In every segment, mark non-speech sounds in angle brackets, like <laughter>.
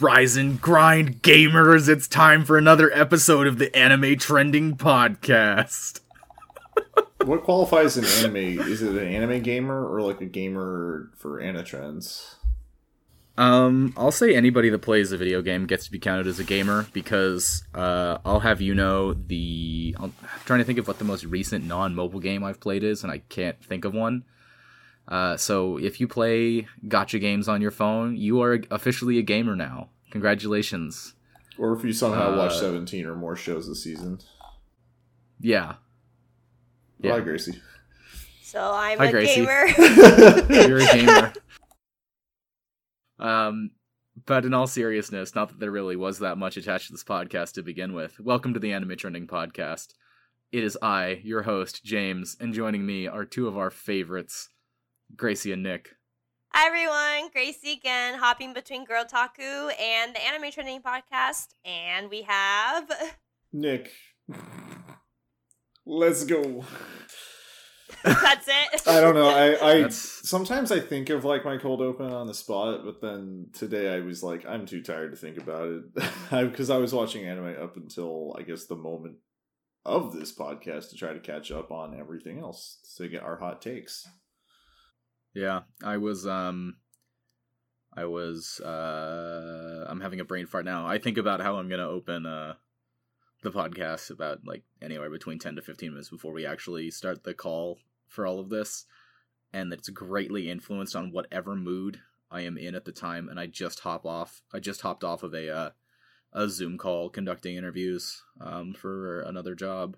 Rise and grind, gamers! It's time for another episode of the Anime Trending Podcast. what qualifies an anime? Is it an anime gamer or like a gamer for AniTrendz? Um, I'll say anybody that plays a video game gets to be counted as a gamer because uh, I'll have you know the. I'm trying to think of what the most recent non-mobile game I've played is, and I can't think of one. Uh, so if you play gotcha games on your phone, you are officially a gamer now. Congratulations. Or if you somehow uh, watch 17 or more shows this season. Yeah. yeah. Hi, Gracie. So I'm Hi, a Gracie. gamer. <laughs> <laughs> You're a gamer. Um, but in all seriousness, not that there really was that much attached to this podcast to begin with. Welcome to the Anime Trending Podcast. It is I, your host, James, and joining me are two of our favorites, Gracie and Nick. Hi everyone, Gracie again, hopping between Girl Taku and the Anime Trending Podcast, and we have <laughs> Nick. Let's go. That's it. I don't know. I, I sometimes I think of like my cold open on the spot, but then today I was like, I'm too tired to think about it because <laughs> I, I was watching anime up until I guess the moment of this podcast to try to catch up on everything else to get our hot takes. Yeah, I was um I was uh I'm having a brain fart now. I think about how I'm to open uh the podcast about like anywhere between 10 to 15 minutes before we actually start the call for all of this and that it's greatly influenced on whatever mood I am in at the time and I just hop off I just hopped off of a uh, a Zoom call conducting interviews um, for another job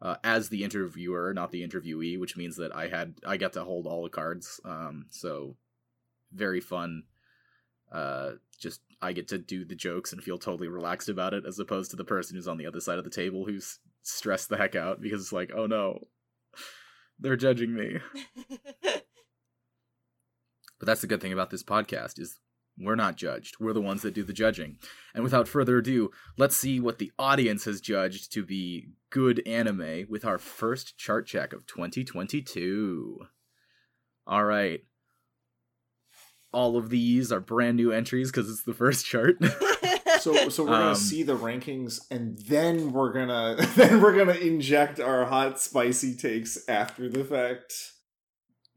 uh, as the interviewer not the interviewee which means that I had I got to hold all the cards um, so very fun uh, just I get to do the jokes and feel totally relaxed about it, as opposed to the person who's on the other side of the table who's stressed the heck out because it's like, oh no, <laughs> they're judging me. <laughs> but that's the good thing about this podcast is we're not judged. We're the ones that do the judging. And without further ado, let's see what the audience has judged to be good anime with our first chart check of 2022. All right all of these are brand new entries because it's the first chart. <laughs> so so we're gonna um, see the rankings and then we're gonna <laughs> then we're gonna inject our hot spicy takes after the fact.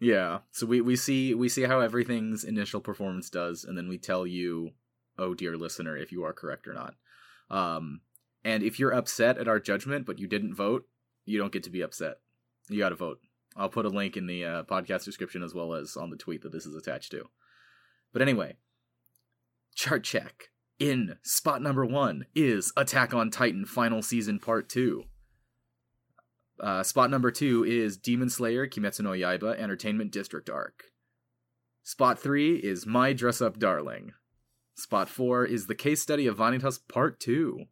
Yeah. So we, we see we see how everything's initial performance does, and then we tell you, oh dear listener, if you are correct or not. Um and if you're upset at our judgment but you didn't vote, you don't get to be upset. You gotta vote. I'll put a link in the uh, podcast description as well as on the tweet that this is attached to. But anyway, chart check. In spot number one is Attack on Titan Final Season Part 2. Uh, spot number two is Demon Slayer Kimetsu no Yaiba Entertainment District Arc. Spot three is My Dress Up Darling. Spot four is the case study of Vanitas Part 2.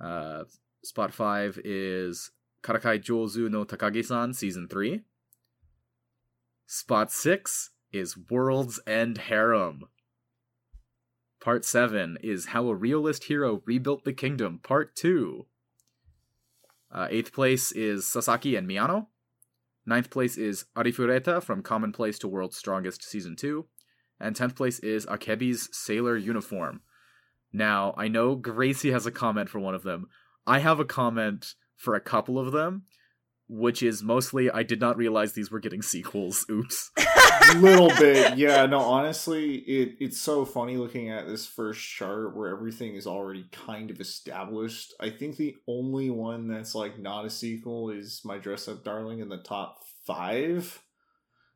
Uh, spot five is Karakai Jozu no Takagi san Season 3. Spot six is World's End Harem. Part 7 is How a Realist Hero Rebuilt the Kingdom, Part 2. Uh, eighth place is Sasaki and Miyano. Ninth place is Arifureta from Commonplace to World's Strongest Season 2. And tenth place is Akebi's Sailor Uniform. Now, I know Gracie has a comment for one of them. I have a comment for a couple of them, which is mostly I did not realize these were getting sequels. <laughs> Oops. little bit, yeah. No, honestly, it it's so funny looking at this first chart where everything is already kind of established. I think the only one that's like not a sequel is My Dress Up Darling in the top five.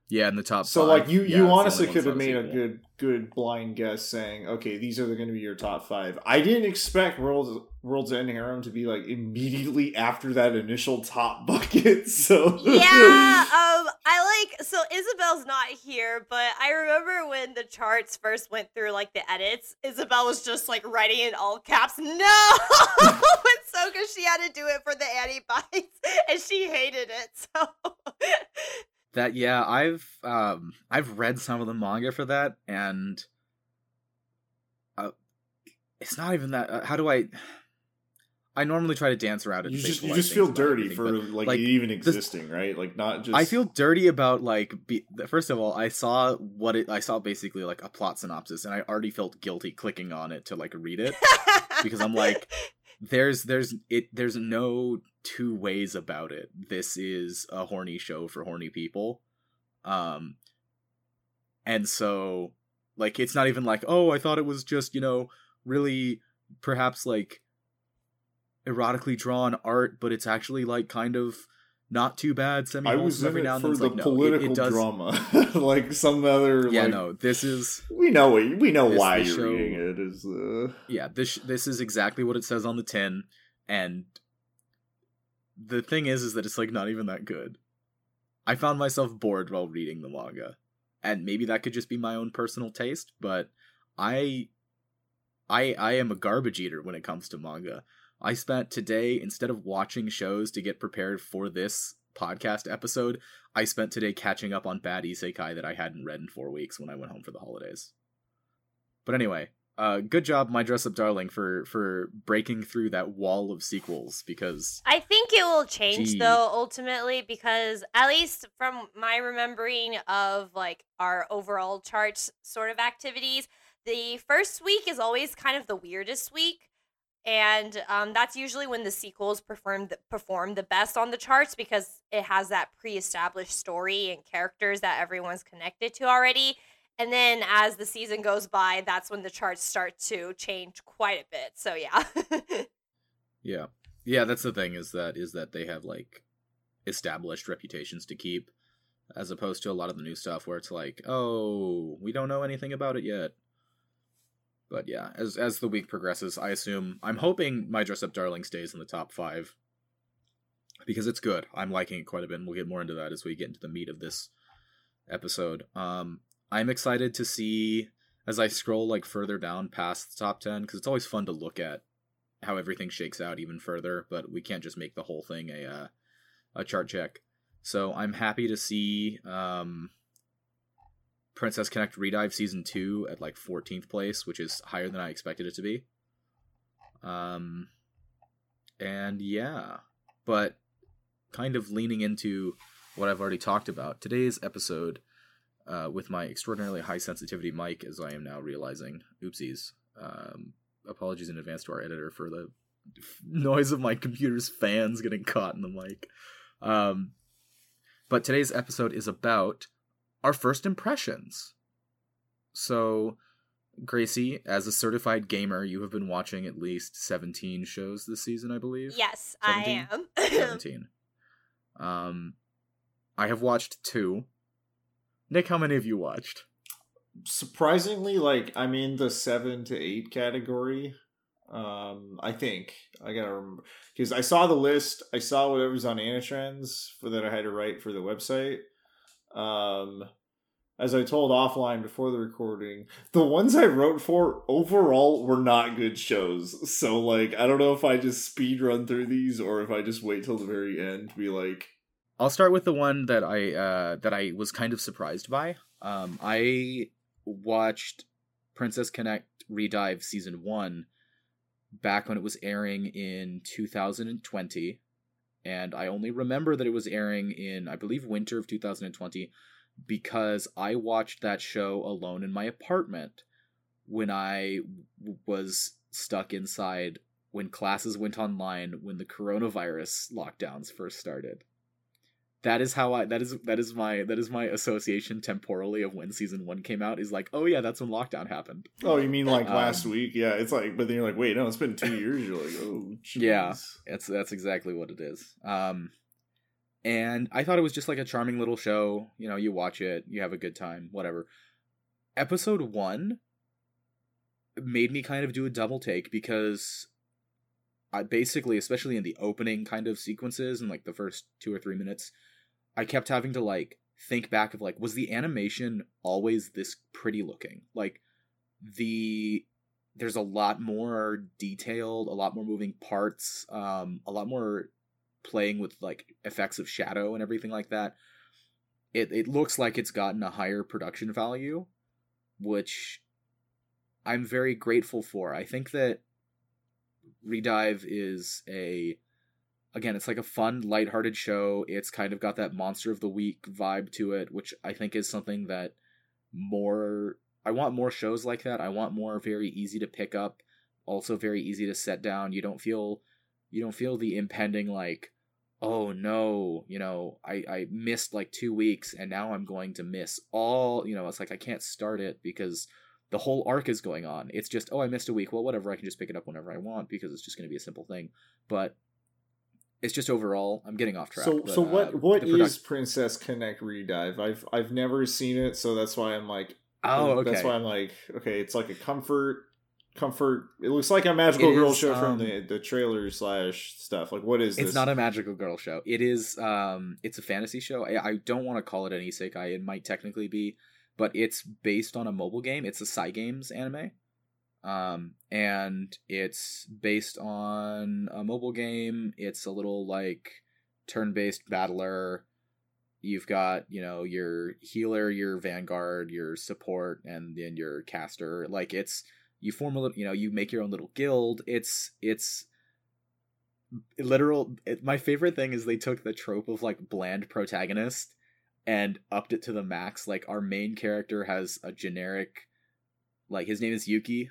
Yeah, in the top. So five. like you, yeah, you honestly could have made a good, good blind guess saying, okay, these are going to be your top five. I didn't expect World's World's End Harem to be like immediately after that initial top <laughs> bucket. So yeah, um, I like so Isabel's not here, but I remember when the charts first went through like the edits. Isabel was just like writing in all caps, no, and so because she had to do it for the Annie bites, and she hated it. So <laughs> that yeah i've um i've read some of the manga for that and uh, it's not even that uh, how do i I normally try to dance around it. You just you just feel dirty for like, like, even existing, this, right? Like not just. I feel dirty about like. Be, first of all, I saw what it. I saw basically like a plot synopsis, and I already felt guilty clicking on it to like read it because I'm like, <laughs> there's there's it there's no two ways about it. This is a horny show for horny people, um, and so like it's not even like oh I thought it was just you know really perhaps like erotically drawn art, but it's actually like kind of not too bad. Semi I was every now and then. For the like, political no, it, it does... drama, <laughs> like some other. Yeah, like, no. This is we know we know this, why you're show, reading it. Is uh... yeah this this is exactly what it says on the tin, and the thing is, is that it's like not even that good. I found myself bored while reading the manga, and maybe that could just be my own personal taste, but I. I, I am a garbage eater when it comes to manga. I spent today, instead of watching shows to get prepared for this podcast episode, I spent today catching up on bad isekai that I hadn't read in four weeks when I went home for the holidays. But anyway, uh, good job, my dress up darling, for for breaking through that wall of sequels because I think it will change gee. though ultimately because at least from my remembering of like our overall charts sort of activities, the first week is always kind of the weirdest week and um, that's usually when the sequels perform the, perform the best on the charts because it has that pre-established story and characters that everyone's connected to already and then as the season goes by that's when the charts start to change quite a bit so yeah <laughs> yeah yeah that's the thing is that is that they have like established reputations to keep as opposed to a lot of the new stuff where it's like oh we don't know anything about it yet but yeah, as as the week progresses, I assume I'm hoping my dress up darling stays in the top five because it's good. I'm liking it quite a bit, and we'll get more into that as we get into the meat of this episode. Um, I'm excited to see as I scroll like further down past the top ten because it's always fun to look at how everything shakes out even further. But we can't just make the whole thing a uh, a chart check. So I'm happy to see um, Princess Connect Redive Season 2 at like 14th place, which is higher than I expected it to be. Um, and yeah, but kind of leaning into what I've already talked about, today's episode uh, with my extraordinarily high sensitivity mic, as I am now realizing, oopsies. Um, apologies in advance to our editor for the <laughs> noise of my computer's fans getting caught in the mic. Um, but today's episode is about our first impressions. So, Gracie, as a certified gamer, you have been watching at least 17 shows this season, I believe. Yes, 17? I am. <laughs> 17. Um, I have watched two. Nick, how many have you watched? Surprisingly, like I'm in the seven to eight category. Um, I think I gotta remember because I saw the list. I saw whatever was on AniTrendz for that I had to write for the website, um, as I told offline before the recording, the ones I wrote for overall were not good shows. So like, I don't know if I just speed run through these or if I just wait till the very end to be like. I'll start with the one that I uh, that I was kind of surprised by. Um, I watched Princess Connect Redive season one back when it was airing in 2020 and I only remember that it was airing in, I believe, winter of 2020 because I watched that show alone in my apartment when I w- was stuck inside when classes went online when the coronavirus lockdowns first started that is how I that is that is my that is my association temporally of when season one came out is like oh yeah that's when lockdown happened. Oh, you mean like um, last week? Yeah, it's like but then you're like wait no it's been two years. You're like oh geez. yeah that's that's exactly what it is. Um, and I thought it was just like a charming little show. You know, you watch it, you have a good time, whatever. Episode one made me kind of do a double take because I basically, especially in the opening kind of sequences and like the first two or three minutes, I kept having to like think back of like was the animation always this pretty looking? Like the there's a lot more detailed, a lot more moving parts, um a lot more playing with like effects of shadow and everything like that. It it looks like it's gotten a higher production value, which I'm very grateful for. I think that Redive is a again, it's like a fun, lighthearted show. It's kind of got that monster of the week vibe to it, which I think is something that more I want more shows like that. I want more very easy to pick up, also very easy to set down. You don't feel you don't feel the impending like oh no, you know, I I missed like 2 weeks and now I'm going to miss all, you know, it's like I can't start it because the whole arc is going on. It's just, oh, I missed a week. Well, whatever. I can just pick it up whenever I want because it's just going to be a simple thing. But it's just overall, I'm getting off track. So, but, so what uh, what the produc- is Princess Connect Redive? I've I've never seen it, so that's why I'm like, Oh, okay. That's why I'm like, okay, it's like a comfort, comfort. It looks like a magical It girl is, show from um, the the trailer slash stuff. Like, what is this? It's not a magical girl show. It is um it's a fantasy show. I, I don't want to call it an isekai. It might technically be, but it's based on a mobile game. It's a Cygames anime. Um and it's based on a mobile game. It's a little like turn-based battler. You've got, you know, your healer, your vanguard, your support and then your caster. Like it's you form a little, you know, you make your own little guild. It's it's literal it, my favorite thing is they took the trope of like bland protagonist and upped it to the max like our main character has a generic like his name is yuki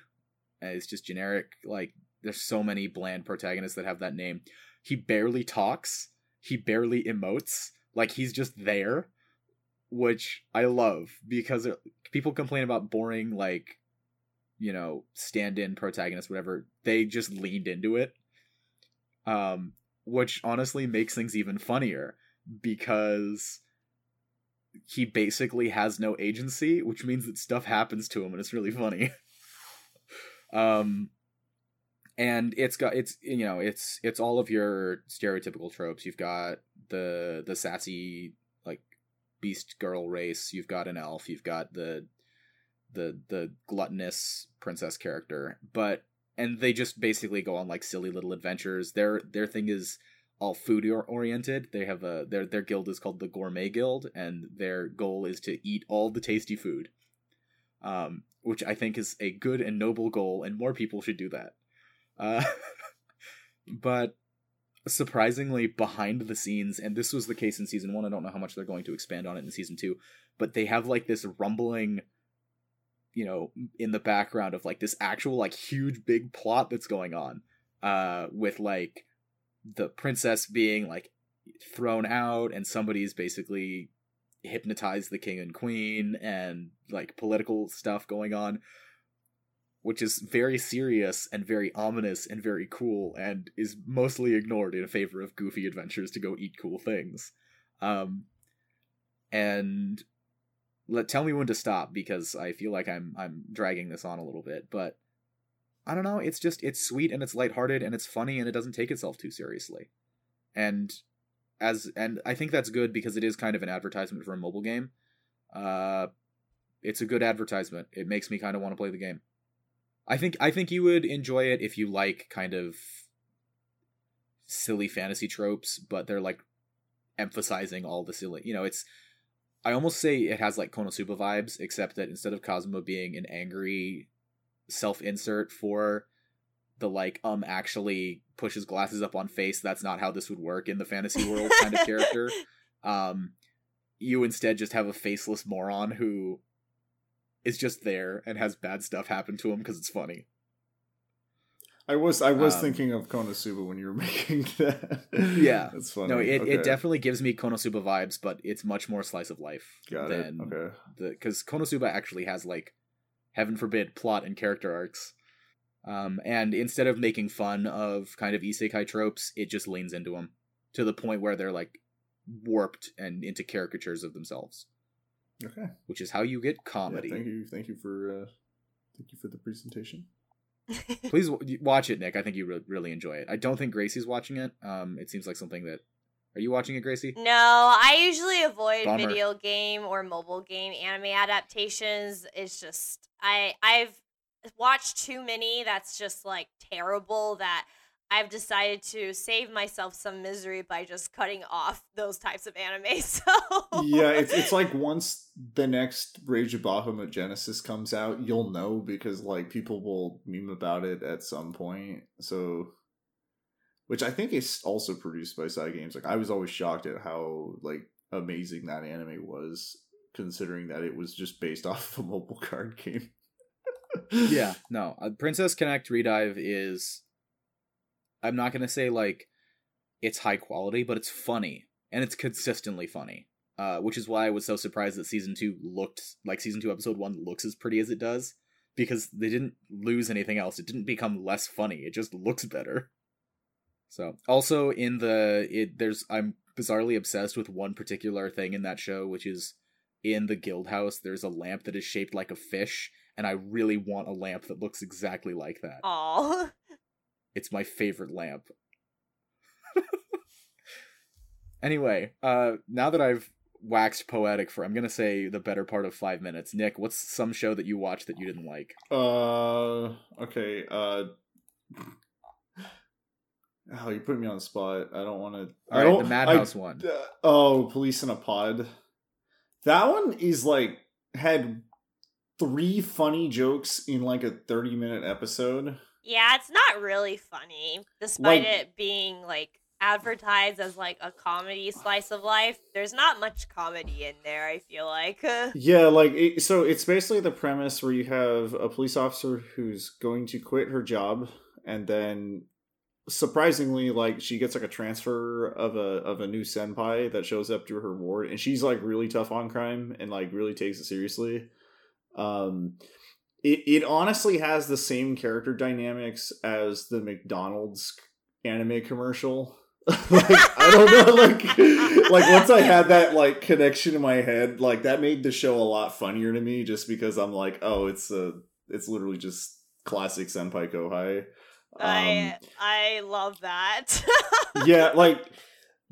it's just generic like there's so many bland protagonists that have that name. He barely talks. He barely emotes. Like he's just there which i love because people complain about boring like you know stand-in protagonists whatever. They just leaned into it um, which honestly makes things even funnier because he basically has no agency, which means that stuff happens to him, and it's really funny. <laughs> um, and it's got it's you know it's it's all of your stereotypical tropes. You've got the the sassy like beast girl race. You've got an elf. You've got the the the gluttonous princess character, but and they just basically go on like silly little adventures. Their their thing is all food oriented. They have a their their guild is called the Gourmet Guild, and their goal is to eat all the tasty food, um, which I think is a good and noble goal, and more people should do that. Uh, <laughs> but surprisingly, behind the scenes, and this was the case in season one. I don't know how much they're going to expand on it in season two, but they have like this rumbling you know in the background of like this actual like huge big plot that's going on uh with like the princess being like thrown out and somebody's basically hypnotized the king and queen and like political stuff going on which is very serious and very ominous and very cool and is mostly ignored in favor of goofy adventures to go eat cool things um and let tell me when to stop because I feel like I'm I'm dragging this on a little bit, but I don't know, it's just it's sweet and it's lighthearted and it's funny and it doesn't take itself too seriously. And as and I think that's good because it is kind of an advertisement for a mobile game. Uh it's a good advertisement. It makes me kind of want to play the game. I think I think you would enjoy it if you like kind of silly fantasy tropes, but they're like emphasizing all the silly, you know, it's I almost say it has like Konosuba vibes, except that instead of Kazuma being an angry self insert for the like um actually pushes glasses up on face, that's not how this would work in the fantasy <laughs> world kind of character. Um you instead just have a faceless moron who is just there and has bad stuff happen to him because it's funny. I was I was Um, thinking of Konosuba when you were <laughs> making that. Yeah. that's funny. No, it, Okay. it definitely gives me Konosuba vibes, but it's much more slice of life got it. Okay. the because Konosuba actually has like heaven forbid plot and character arcs. Um, and instead of making fun of kind of isekai tropes, it just leans into them to the point where they're like warped and into caricatures of themselves, Okay. which is how you get Yeah, comedy. thank you. Thank you for uh, thank you for the presentation. <laughs> Please w- watch it, Nick. I think you re- really enjoy it. I don't think Gracie's watching it. Um, it seems like something that. Are you watching it, Gracie? No, I usually avoid Bummer. video game or mobile game anime adaptations. It's just I I've watched too many that's just like terrible that I've decided to save myself some misery by just cutting off those types of anime. <laughs> So yeah, it's it's like once the next Rage of Bahamut Genesis comes out, you'll know because like people will meme about it at some point. So which I think is also produced by Cygames. Like I was always shocked at how like amazing that anime was, considering that it was just based <laughs> off of a mobile card game. Yeah, <laughs> no. Uh, Princess Connect Redive is I'm not going to say like it's high quality, but it's funny and it's consistently funny. Uh, which is why I was so surprised that season 2 looked like season 2 episode 1 looks as pretty as it does because they didn't lose anything else. It didn't become less funny. It just looks better. So, also in the it there's I'm bizarrely obsessed with one particular thing in that show which is in the guild house there's a lamp that is shaped like a fish and I really want a lamp that looks exactly like that. Oh. <laughs> It's my favorite lamp. <laughs> anyway, uh now that I've waxed poetic for I'm gonna say the better part of five minutes. Nick, what's some show that you watched that you didn't like? Uh okay, uh Oh, you put me on the spot. I don't want to. All right, the Madhouse I, one. Uh, oh, Police in a Pod. That one is like had three funny jokes in like a 30 minute episode. Yeah, it's not really funny, despite like, it being like advertised as like a comedy slice of life. There's not much comedy in there, I feel like. <laughs> yeah, like it, so it's basically the premise where you have a police officer who's going to quit her job and then surprisingly like she gets like a transfer of a of a new senpai that shows up to her ward and she's like really tough on crime and like really takes it seriously um it, it honestly has the same character dynamics as the mcdonald's anime commercial <laughs> like i don't know <laughs> like like once i had that like connection in my head like that made the show a lot funnier to me just because i'm like oh it's a it's literally just classic senpai kohai I um, I love that. <laughs> yeah, like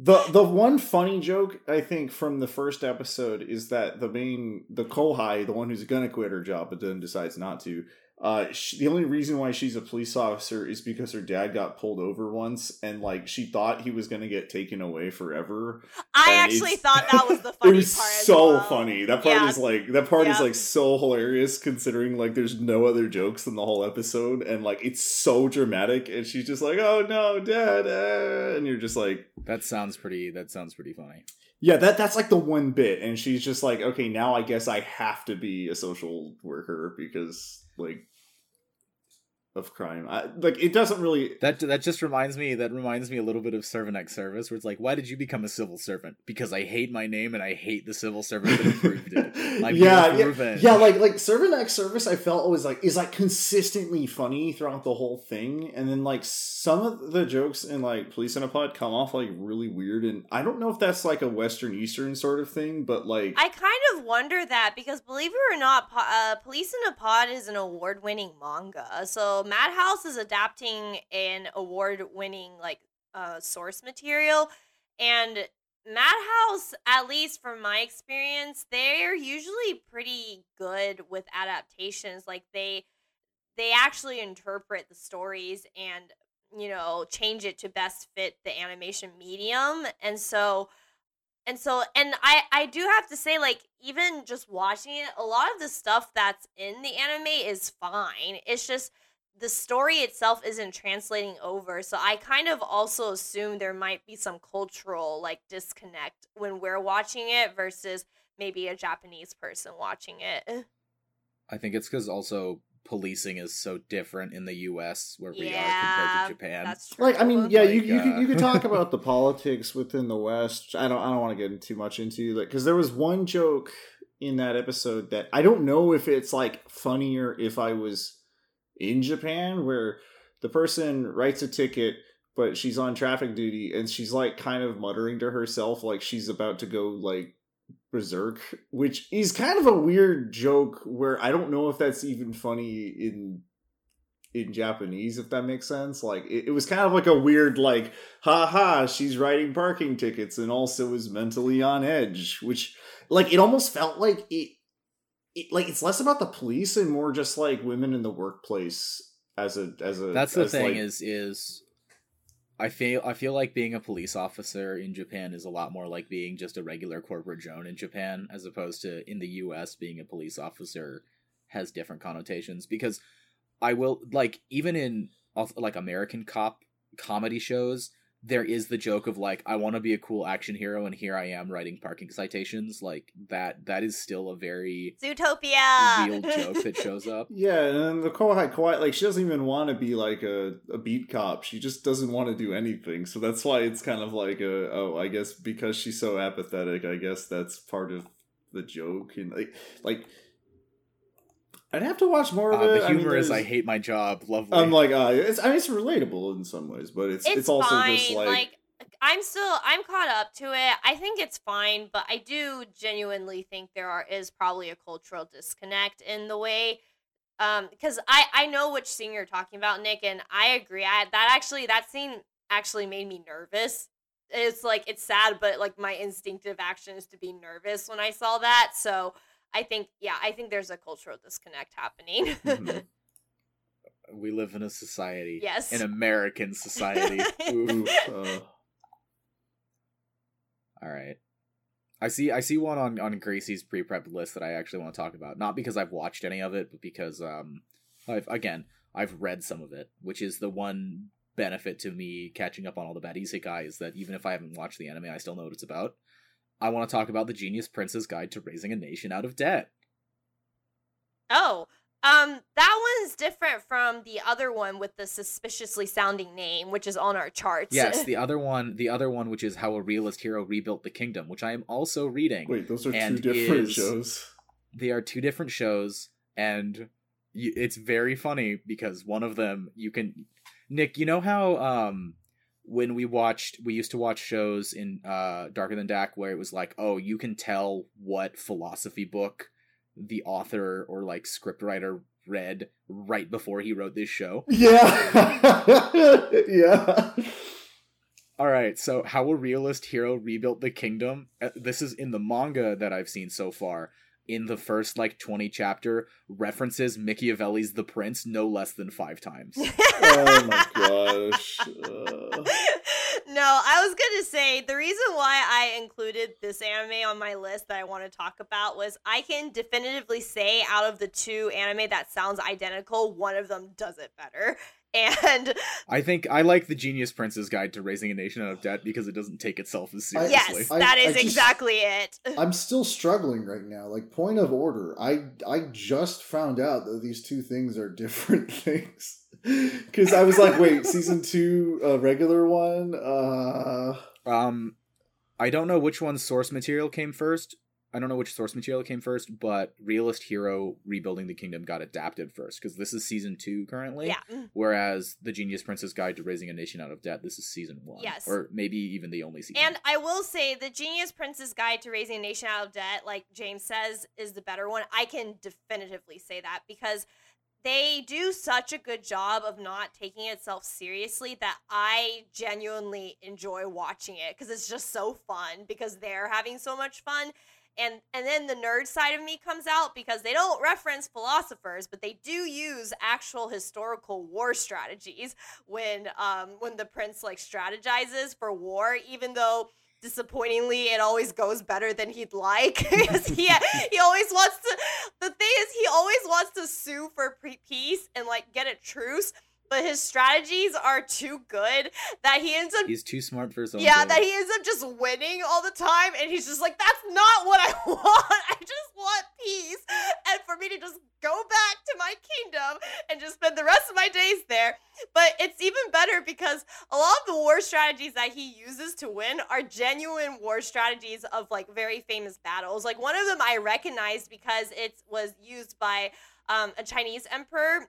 the the one funny joke I think from the first episode is that the main the Kohai, the one who's gonna quit her job but then decides not to, uh, she, the only reason why she's a police officer is because her dad got pulled over once, and like she thought he was gonna get taken away forever. I actually thought that was the <laughs> funny it was part. so well. funny. That part yeah. is like that part yeah. is like so hilarious considering like there's no other jokes in the whole episode, and like it's so dramatic. And she's just like, "Oh no, dad," eh, and you're just like, "That sounds pretty. That sounds pretty funny." Yeah, that that's like the one bit, and she's just like, "Okay, now I guess I have to be a social worker because like of crime. I, like it doesn't really that that just reminds me that reminds me a little bit of Servant X Service, where it's like, why did you become a civil servant? Because I hate my name and I hate the civil servant that approved it. <laughs> Like yeah, yeah, yeah, like like Servant X Service, I felt was like is like consistently funny throughout the whole thing, and then like some of the jokes in like Police in a Pod come off like really weird, and I don't know if that's like a Western Eastern sort of thing, but like I kind of wonder that because believe it or not, uh, Police in a Pod is an award winning manga, so Madhouse is adapting an award-winning like uh, source material, and Madhouse, at least from my experience, they're usually pretty good with adaptations. Like they they actually interpret the stories and you know change it to best fit the animation medium, and so and so and i i do have to say like even just watching it a lot of the stuff that's in the anime is fine it's just the story itself isn't translating over. So I kind of also assume there might be some cultural like disconnect when we're watching it versus maybe a Japanese person watching it. <laughs> I think it's because also policing is so different in the U.S. where we yeah, are compared to Japan. That's true. Like, I mean, yeah, like, you you, uh... could, you could talk about <laughs> the politics within the West. I don't I don't want to get too much into that because there was one joke in that episode that I don't know if it's like funnier if I was in Japan where the person writes a ticket but she's on traffic duty and she's like kind of muttering to herself like she's about to go like berserk which is kind of a weird joke where i don't know if that's even funny in in japanese if that makes sense. Like it, it was kind of like a weird like ha ha she's writing parking tickets and also is mentally on edge which like it almost felt like it it, like it's less about the police and more just like women in the workplace as a as a that's the thing like, is is I feel I feel like being a police officer in Japan is a lot more like being just a regular corporate drone in Japan as opposed to in the US being a police officer has different connotations. Because I will like even in like American cop comedy shows there is the joke of like I want to be a cool action hero and here I am writing parking citations like that that is still a very Zootopia real joke that shows up. <laughs> Yeah, and then the Kohai Kawaii, like she doesn't even want to be like a, a beat cop. She just doesn't want to do anything. So that's why it's kind of like a oh, I guess because she's so apathetic, I guess that's part of the joke. And like like I'd have to watch more of Uh, it. the I mean, humor is I hate my job. Lovely. I'm like, uh, it's I mean, it's relatable in some ways, but it's it's, it's, also fine. just like, like, I'm still I'm caught up to it. I think it's fine, but I do genuinely think there are is probably a cultural disconnect in the way um because I I know which scene you're talking about, Nick, and I agree. I that actually that scene actually made me nervous. It's like it's sad, but like my instinctive action is to be nervous when I saw that. So I think yeah, I think there's a cultural disconnect happening. Mhm. <laughs> we live in a society. yes. An American society. <laughs> All right. I see I see one on on Gracie's pre-prep list that I actually want to talk about. Not because I've watched any of it, but because um I've again, I've read some of it, which is the one benefit to me catching up on all the bad isekai is that even if I haven't watched the anime, I still know what it's about. I want to talk about the Genius Prince's Guide to Raising a Nation Out of Debt. Oh, um, that one's different from the other one with the suspiciously sounding name, which is on our charts. Yes, <laughs> the other one, the other one which is How a Realist Hero Rebuilt the Kingdom, which I am also reading. wait, those are two different is- shows. they are two different shows and you, it's very funny because one of them you can nick you know how um when we watched we used to watch shows in uh darker than dak where it was like oh you can tell what philosophy book the author or like scriptwriter read right before he wrote this show <laughs> Yeah, <laughs> yeah. All right, so how a realist hero rebuilt the kingdom. uh, This is in the manga that I've seen so far. In the first like 20 chapter, references Machiavelli's The Prince no less than 5 times. <laughs> Oh my gosh. Uh, <laughs> no, I was gonna say the reason why I included this anime on my list that I want to talk about was I can definitively say out of the two anime that sounds identical, one of them does it better. And I think I like the Genius Prince's Guide to Raising a Nation Out of Debt because it doesn't take itself as I- yes, seriously. I- that I is just- exactly it. <laughs> I'm still struggling right now. Like point of order, I I just found out that these two things are <laughs> different things. <laughs> Because I was like, wait, season two, uh, regular one. Uh, Um, I don't know which one's source material came first. I don't know which source material came first, but Realist Hero Rebuilding the Kingdom got adapted first because this is season two currently. Yeah. Whereas the Genius Prince's Guide to Raising a Nation Out of Debt, this is season one. Yes. Or maybe even the only season. And I will say the Genius Prince's Guide to Raising a Nation Out of Debt, like James says, is the better one. I can definitively say that because they do such a good job of not taking itself seriously that I genuinely enjoy watching it because it's just so fun because they're having so much fun. And and then the nerd side of me comes out because they don't reference philosophers, but they do use actual historical war strategies when um when the prince like strategizes for war, even though disappointingly it always goes better than he'd like <laughs> because he he always wants to the thing is he always wants to sue for peace and like get a truce but his strategies are too good that he ends up He's too smart for his own yeah, good. that he ends up just winning all the time, and he's just like, "That's not what I <laughs> want. I just want peace, and for me to just go back to my kingdom and just spend the rest of my days there." But it's even better because a lot of the war strategies that he uses to win are genuine war strategies of like very famous battles. Like one of them I recognized because it was used by um, a Chinese emperor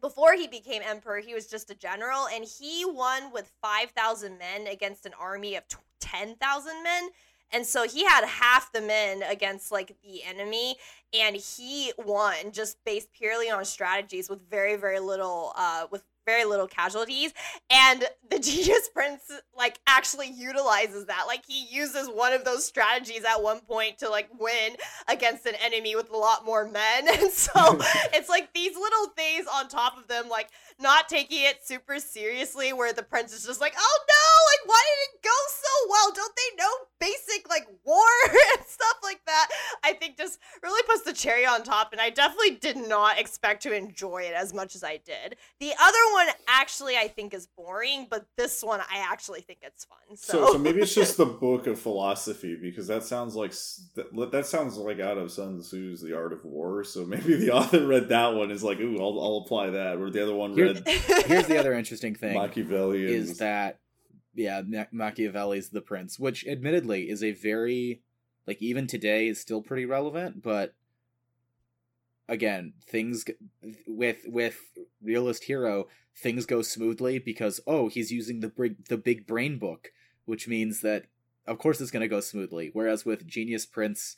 before he became emperor, he was just a general, and he won with 5,000 men against an army of 10,000 men. And so he had half the men against like the enemy, and he won just based purely on strategies with very, very little, uh, with very little casualties. And the <laughs> Genius Prince like actually utilizes that. Like he uses one of those strategies at one point to like win against an enemy with a lot more men. <laughs> And so <laughs> it's like these little things on top of them, like not taking it super seriously, where the prince is just like, oh no, like why did it go so well? Don't they know basic like war and stuff like that, I think just really puts the cherry on top. And I definitely did not expect to enjoy it as much as I did. The other one actually I think is boring, but this one I actually think it's fun. So, So, so maybe it's just <laughs> the book of philosophy because that sounds like that, that sounds like out of Sun Tzu's The Art of War. So maybe the <laughs> author read that one is like, ooh, I'll, I'll apply that. Where the other one Here- read Here's the other interesting thing Machiavelli is that yeah, Ma- Machiavelli's The Prince, which admittedly is a very like even today is still pretty relevant, but again, things with with realist hero, things go smoothly because oh, he's using the big the big brain book, which means that of course it's going to go smoothly. Whereas with Genius Prince,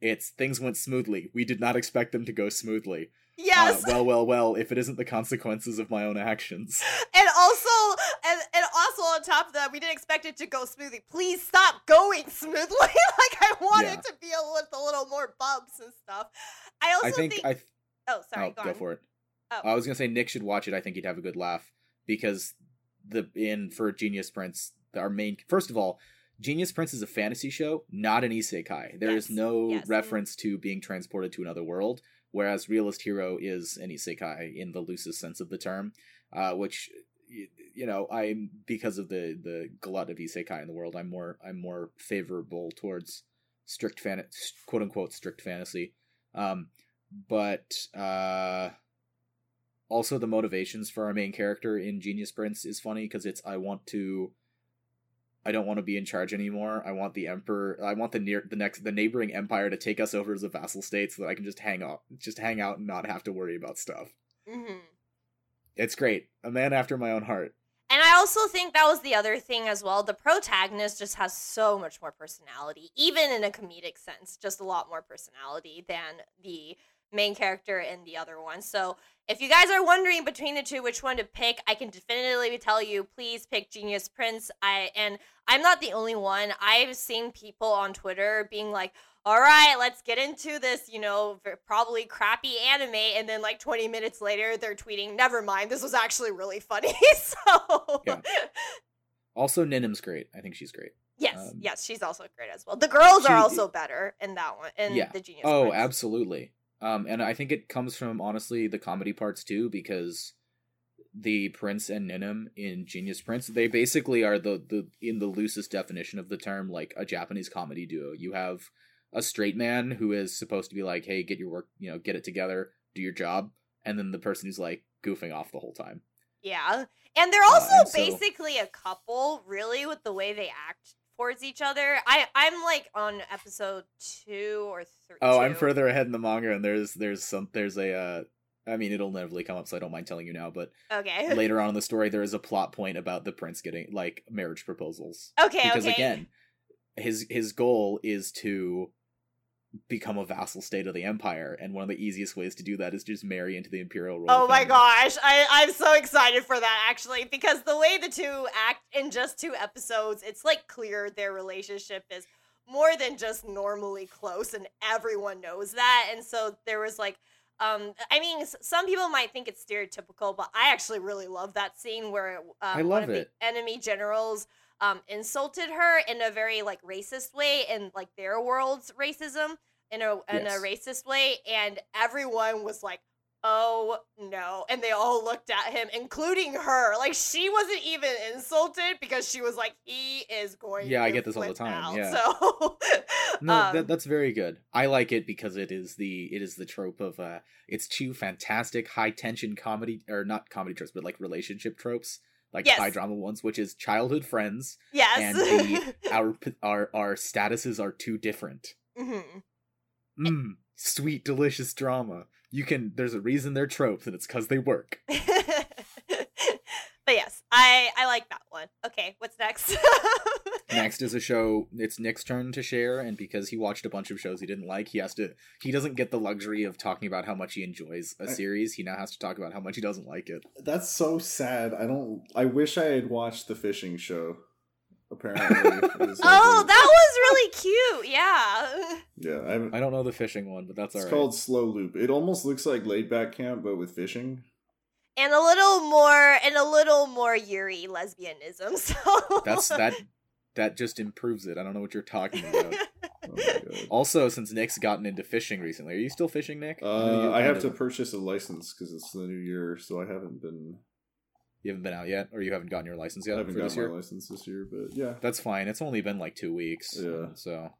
it's things went smoothly. We did not expect them to go smoothly. yes. Uh, well, well, well. If it isn't the consequences of my own actions. <laughs> and also and, and also on top of that, we didn't expect it to go smoothly. Please stop going smoothly. <laughs> like I want Yeah. it to be a, with a little more bumps and stuff. I also I think, I. Oh, sorry. oh, go, go on. for it. Oh. I was gonna say Nick should watch it. I think he'd have a good laugh because the in for Genius Prince, our main first of all, Genius Prince is a fantasy show, not an isekai. There is Yes, no yes. reference to being transported to another world, whereas Realist Hero is an isekai in the loosest sense of the term, uh, which you know I'm because of the the glut of isekai in the world. I'm more I'm more favorable towards strict fan quote unquote strict fantasy. Um, but uh also the motivations for our main character in Genius Prince is funny because it's I want to I don't want to be in charge anymore. I want the emperor I want the near the next the neighboring empire to take us over as a vassal state so that I can just hang out just hang out and not have to worry about stuff. Mhm. It's great. A man after my own heart. I also think that was the other thing as well. The protagonist just has so much more personality, even in a comedic sense, just a lot more personality than the main character in the other one. So if you guys are wondering between the two which one to pick, I can definitively tell you, please pick Genius Prince. I and I'm not the only one. I've seen people on Twitter being like, all right, let's get into this, you know, probably crappy anime. And then, like, 20 minutes later, they're tweeting, never mind, this was actually really funny. <laughs> so, Yeah. Also Ninym's great. I think she's great. yes, Um, yes, she's also great as well. The girls she- are also better in that one, in Yeah. the Genius Oh, Prince. absolutely. Um, and I think it comes from honestly the comedy parts too, because the Prince and Ninym in Genius Prince, they basically are the the in the loosest definition of the term, like a Japanese comedy duo. You have a straight man who is supposed to be like, "Hey, get your work, you know, get it together, do your job," and then the person who's like goofing off the whole time. Yeah. And they're Uh, also and so- basically a couple, really, with the way they act towards each other. I, I'm like on episode two or three. Oh, I'm further ahead in the manga, and there's there's some there's a. Uh, I mean, it'll inevitably come up, so I don't mind telling you now. But Okay. <laughs> later on in the story, there is a plot point about the prince getting like marriage proposals. okay, because okay. again his his goal is to become a vassal state of the empire and one of the easiest ways to do that is just marry into the imperial royal Oh my gosh, I, I'm so excited for that actually because the way the two act in just two episodes, it's like clear their relationship is more than just normally close, and everyone knows that. And so there was like, um, I mean, some people might think it's stereotypical, but I actually really love that scene where um, I love of it. the enemy generals um, insulted her in a very like racist way, in like their world's racism in a in Yes. a racist way, and everyone was like oh no and they all looked at him including her like she wasn't even insulted because she was like he is going Yeah, I get this all the time, out." yeah. so <laughs> no um, that, that's very good i like it because it is the it is the trope of uh it's two fantastic high tension comedy or not comedy tropes but like relationship tropes like Yes. high drama ones which is childhood friends yes and the <laughs> our our our statuses are too different Mhm. mm, sweet delicious drama you can there's a reason they're tropes and it's because they work <laughs> but yes i i like that one okay what's next <laughs> Next is a show. It's Nick's turn to share, and because he watched a bunch of shows he didn't like, he has to. He doesn't get the luxury of talking about how much he enjoys a I- series. He now has to talk about how much he doesn't like it. That's so sad. I don't. I wish I had watched the fishing show. Apparently, <laughs> it is so oh good. that was really cute yeah yeah. I haven't- I don't know the fishing one, but that's alright. it's alright. called Slow Loop. It almost looks like Laid Back Camp, but with fishing. And a little more and a little more yuri lesbianism <laughs> so That's that. that just improves it. I don't know what you're talking about. <laughs> Oh also, since Nick's gotten into fishing recently, are you still fishing, Nick? Uh, I have kind to purchase a license because it's the new year, so I haven't been. You haven't been out yet, or you haven't gotten your license yet. I yet haven't for this got my license this year, but yeah. That's fine. It's only been like two weeks. Yeah. So,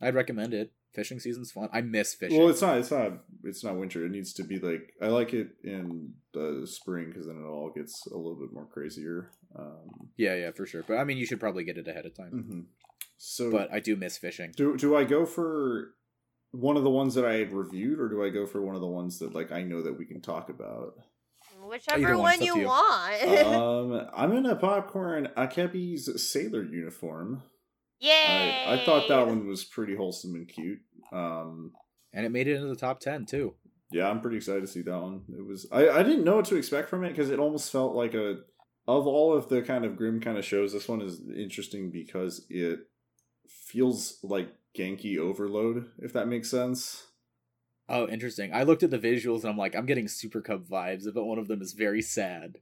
I'd recommend it. Fishing season's fun. I miss fishing. Well, it's not. It's not. It's not winter. It needs to be like. I like it in the spring because then it all gets a little bit more crazier. Um, yeah, yeah, for sure. But I mean, you should probably get it ahead of time. mhm. So, But I do miss fishing. do do I go for one of the ones that I had reviewed, or do I go for one of the ones that like I know that we can talk about? Whichever Either one you you. want. <laughs> um, I'm in a popcorn Akebi's sailor uniform. Yay! I, I thought that one was pretty wholesome and cute. Um, And it made it into the top 10 too. yeah, I'm pretty excited to see that one. It was I, I didn't know what to expect from it because it almost felt like a of all of the kind of grim kind of shows. This one is interesting because it feels like Genki Overload, if that makes sense. Oh, interesting. I looked at the visuals and I'm like, I'm getting Super Cub vibes, but one of them is very sad.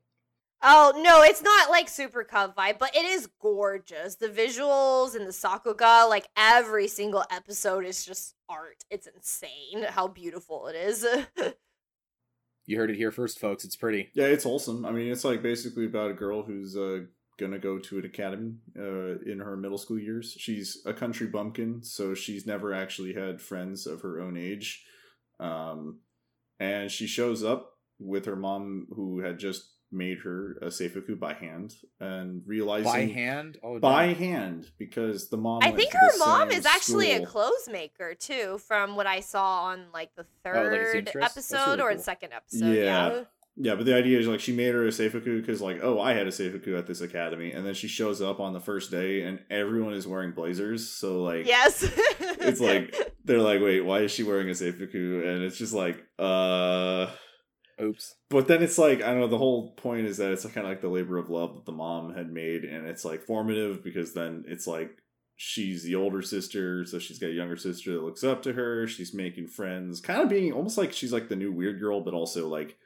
Oh no, it's not like Super Cub vibe, but it is gorgeous. The visuals and the Sakuga, like every single episode is just art. It's insane how beautiful it is. <laughs> You heard it here first, folks. It's pretty. Yeah, it's wholesome. I mean, it's like basically about a girl who's uh, gonna go to an academy uh, in her middle school years. She's a country bumpkin, so she's never actually had friends of her own age. Um, and she shows up with her mom, who had just made her a seifuku by hand, and realizing By hand? Oh, by no. hand because the mom. I think her mom is actually a school. clothes maker too, from what I saw on like the Oh, like third episode really or cool. the second episode. Yeah. Yeah. Yeah, but the idea is like she made her a seifuku because like, oh, I had a seifuku at this academy, and then she shows up on the first day, and everyone is wearing blazers. So like, Yes. it's like they're like, wait, why is she wearing a seifuku? And it's just like, uh. Oops. But then it's like I don't know. The whole point is that it's kind of like the labor of love that the mom had made, and it's like formative because then it's like she's the older sister, so she's got a younger sister that looks up to her. She's making friends, kind of being almost like she's like the new weird girl, but also like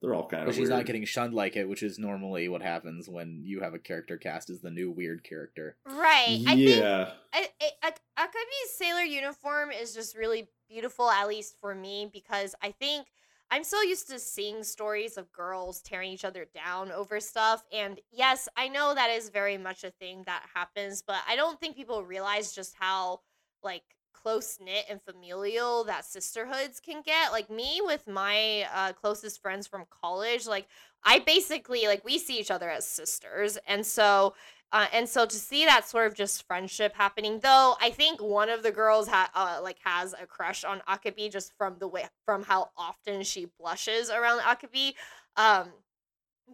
they're all kind But of. she's not getting shunned like it, which is normally what happens when you have a character cast as the new weird character. right. I think Yeah, I, I, Ak- Akebi's sailor uniform is just really beautiful, at least for me, because I think I'm so used to seeing stories of girls tearing each other down over stuff. And yes, I know that is very much a thing that happens, but I don't think people realize just how, like, close knit and familial that sisterhoods can get. Like me with my uh, closest friends from college, like I basically like we see each other as sisters, and so uh, and so to see that sort of just friendship happening, though, I think one of the girls ha- uh, like has a crush on Akebi just from the way from how often she blushes around Akebi. Um,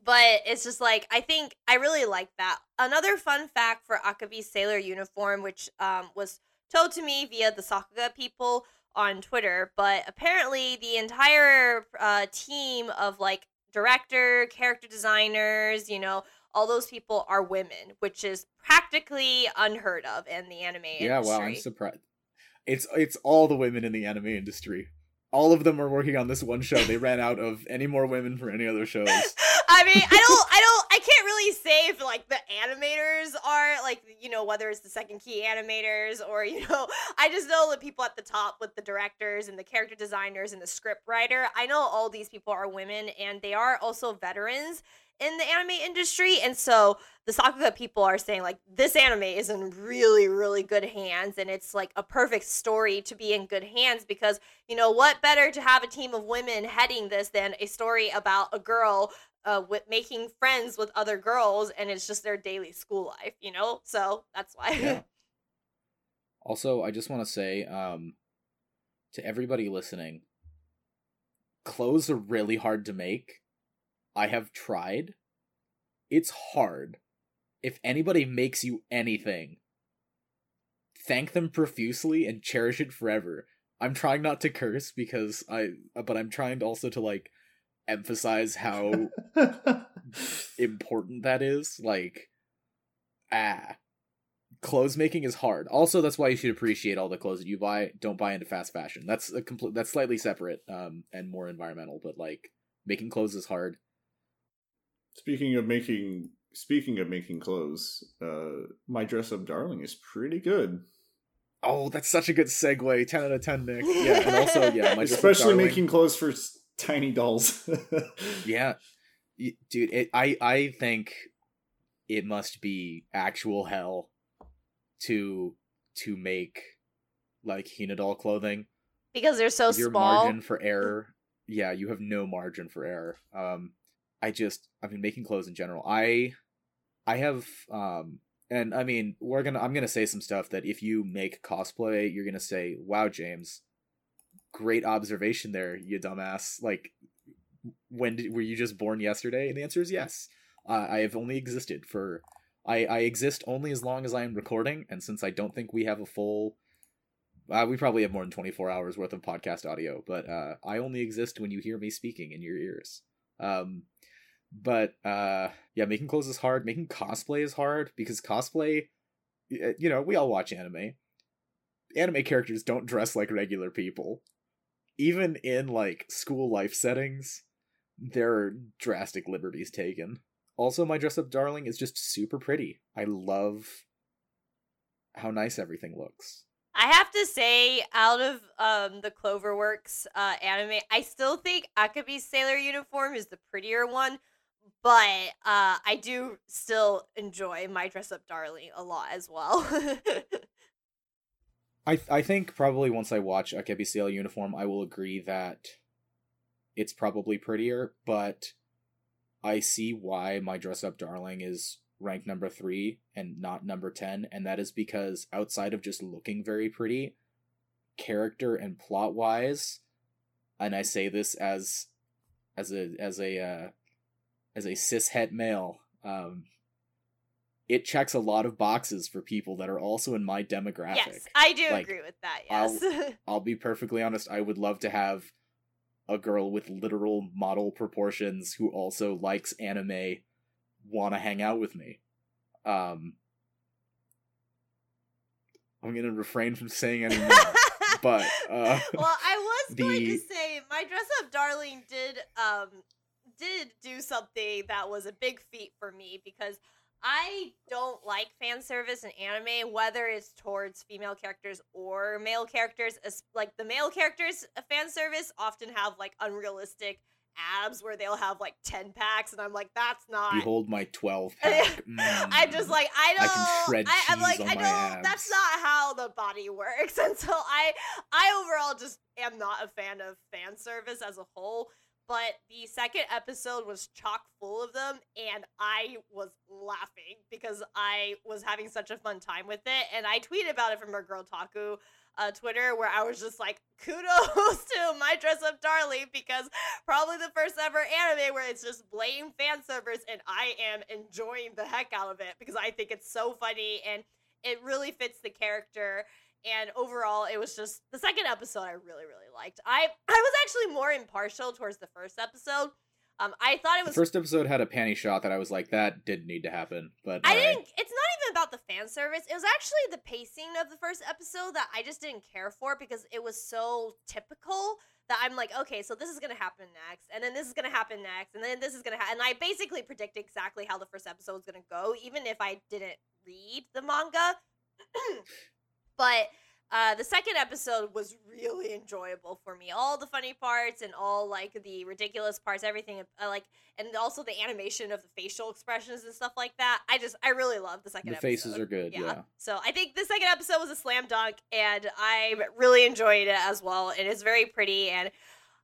but it's just like I think I really like that. Another fun fact for Akebi's sailor uniform, which um, was told to me via the Sakuga people on Twitter, but apparently the entire uh, team of like director, character designers, you know, all those people are women, which is practically unheard of in the anime Yeah, industry. wow, I'm surprised. It's it's all the women in the anime industry. All of them are working on this one show. They ran out of any more women for any other <laughs> shows. I mean, I don't, I don't, I can't really say if like the animators are like, you know, whether it's the second key animators or you know, I just know the people at the top with the directors and the character designers and the script writer. I know all these people are women and they are also veterans in the anime industry, and so the Sakuga people are saying like this anime is in really, really good hands, and it's like a perfect story to be in good hands because you know what better to have a team of women heading this than a story about a girl uh, with making friends with other girls, and it's just their daily school life, you know. So that's why. Yeah. <laughs> Also, I just want to say um, to everybody listening, clothes are really hard to make. I have tried. It's hard. If anybody makes you anything, thank them profusely and cherish it forever. I'm trying not to curse because I, but I'm trying also to like emphasize how <laughs> important that is. Like, ah, clothes making is hard. Also, that's why you should appreciate all the clothes that you buy. Don't buy into fast fashion. That's a complete. That's slightly separate, um, and more environmental. But like, making clothes is hard. Speaking of making speaking of making clothes, uh, my dress up darling is pretty good. Oh, that's such a good segue. Ten out of ten, Nick. <gasps> Yeah, and also yeah, my Dress Up especially making clothes for tiny dolls. <laughs> Yeah, dude. It, I I think it must be actual hell to to make like Hina doll clothing. because they're so Your small. margin for error, yeah, you have no margin for error. Um, I just, I've been making clothes in general. I, I have, um, and I mean, we're gonna, I'm gonna say some stuff that if you make cosplay, you're gonna say, "Wow, James, great observation there, you dumbass." Like, when did, were you just born yesterday? And the answer is yes. Uh, I have only existed for, I, I exist only as long as I am recording, and since I don't think we have a full uh, we probably have more than 24 hours worth of podcast audio, but uh, I only exist when you hear me speaking in your ears. Um, but uh, yeah, making clothes is hard. Making cosplay is hard because cosplay, you know, we all watch anime. Anime characters don't dress like regular people. Even in like school life settings, there are drastic liberties taken. Also, my dress up darling is just super pretty. I love how nice everything looks. I have to say, out of um the Cloverworks uh, anime, I still think Akebi's sailor uniform is the prettier one, but uh, I do still enjoy my dress up darling a lot as well. <laughs> I I think probably once I watch a Sail uniform, I will agree that it's probably prettier, but I see why my dress up darling is ranked number three and not number ten, and that is because outside of just looking very pretty, character and plot wise, and I say this as as a as a uh, as a cis het male, um, it checks a lot of boxes for people that are also in my demographic. yes, I do Like, agree with that. I'll- Yes. <laughs> I'll be perfectly honest, I would love to have a girl with literal model proportions who also likes anime want to hang out with me. Um I'm going to refrain from saying any more. <laughs> but, uh, well, I was going to say my dress up darling did um did do something that was a big feat for me because I don't like fan service in anime, whether it's towards female characters or male characters. Like the male characters, uh, fan service often have like unrealistic abs where they'll have like ten packs, and I'm like, that's not. behold my 12 <laughs> pack. I'm just like I don't. i can shred I, am like on I don't. That's not how the body works, <laughs> and so I I overall just am not a fan of fan service as a whole. But the second episode was chock full of them, and I was laughing because I was having such a fun time with it. And I tweeted about it from our girl Taku uh, Twitter, where I was just like, "Kudos <laughs> to my dress up darling," because probably the first ever anime where it's just blatant fan service, and I am enjoying the heck out of it because I think it's so funny and it really fits the character. And overall, it was just the second episode I really, really liked. I I was actually more impartial towards the first episode. Um, I thought it was The first episode had a panty shot that I was like, that didn't need to happen. But I didn't. It's not even about the fan service. It was actually the pacing of the first episode that I just didn't care for because it was so typical that I'm like, okay, so this is gonna happen next, and then this is gonna happen next, and then this is gonna happen. And I basically predict exactly how the first episode was gonna go, even if I didn't read the manga. <clears throat> but uh, the second episode was really enjoyable for me. All the funny parts and all like the ridiculous parts, everything. Uh, like and also the animation of the facial expressions and stuff like that. I just I really love the second The episode. faces are good, yeah. So I think the second episode was a slam dunk and I really enjoyed it as well. And it's very pretty and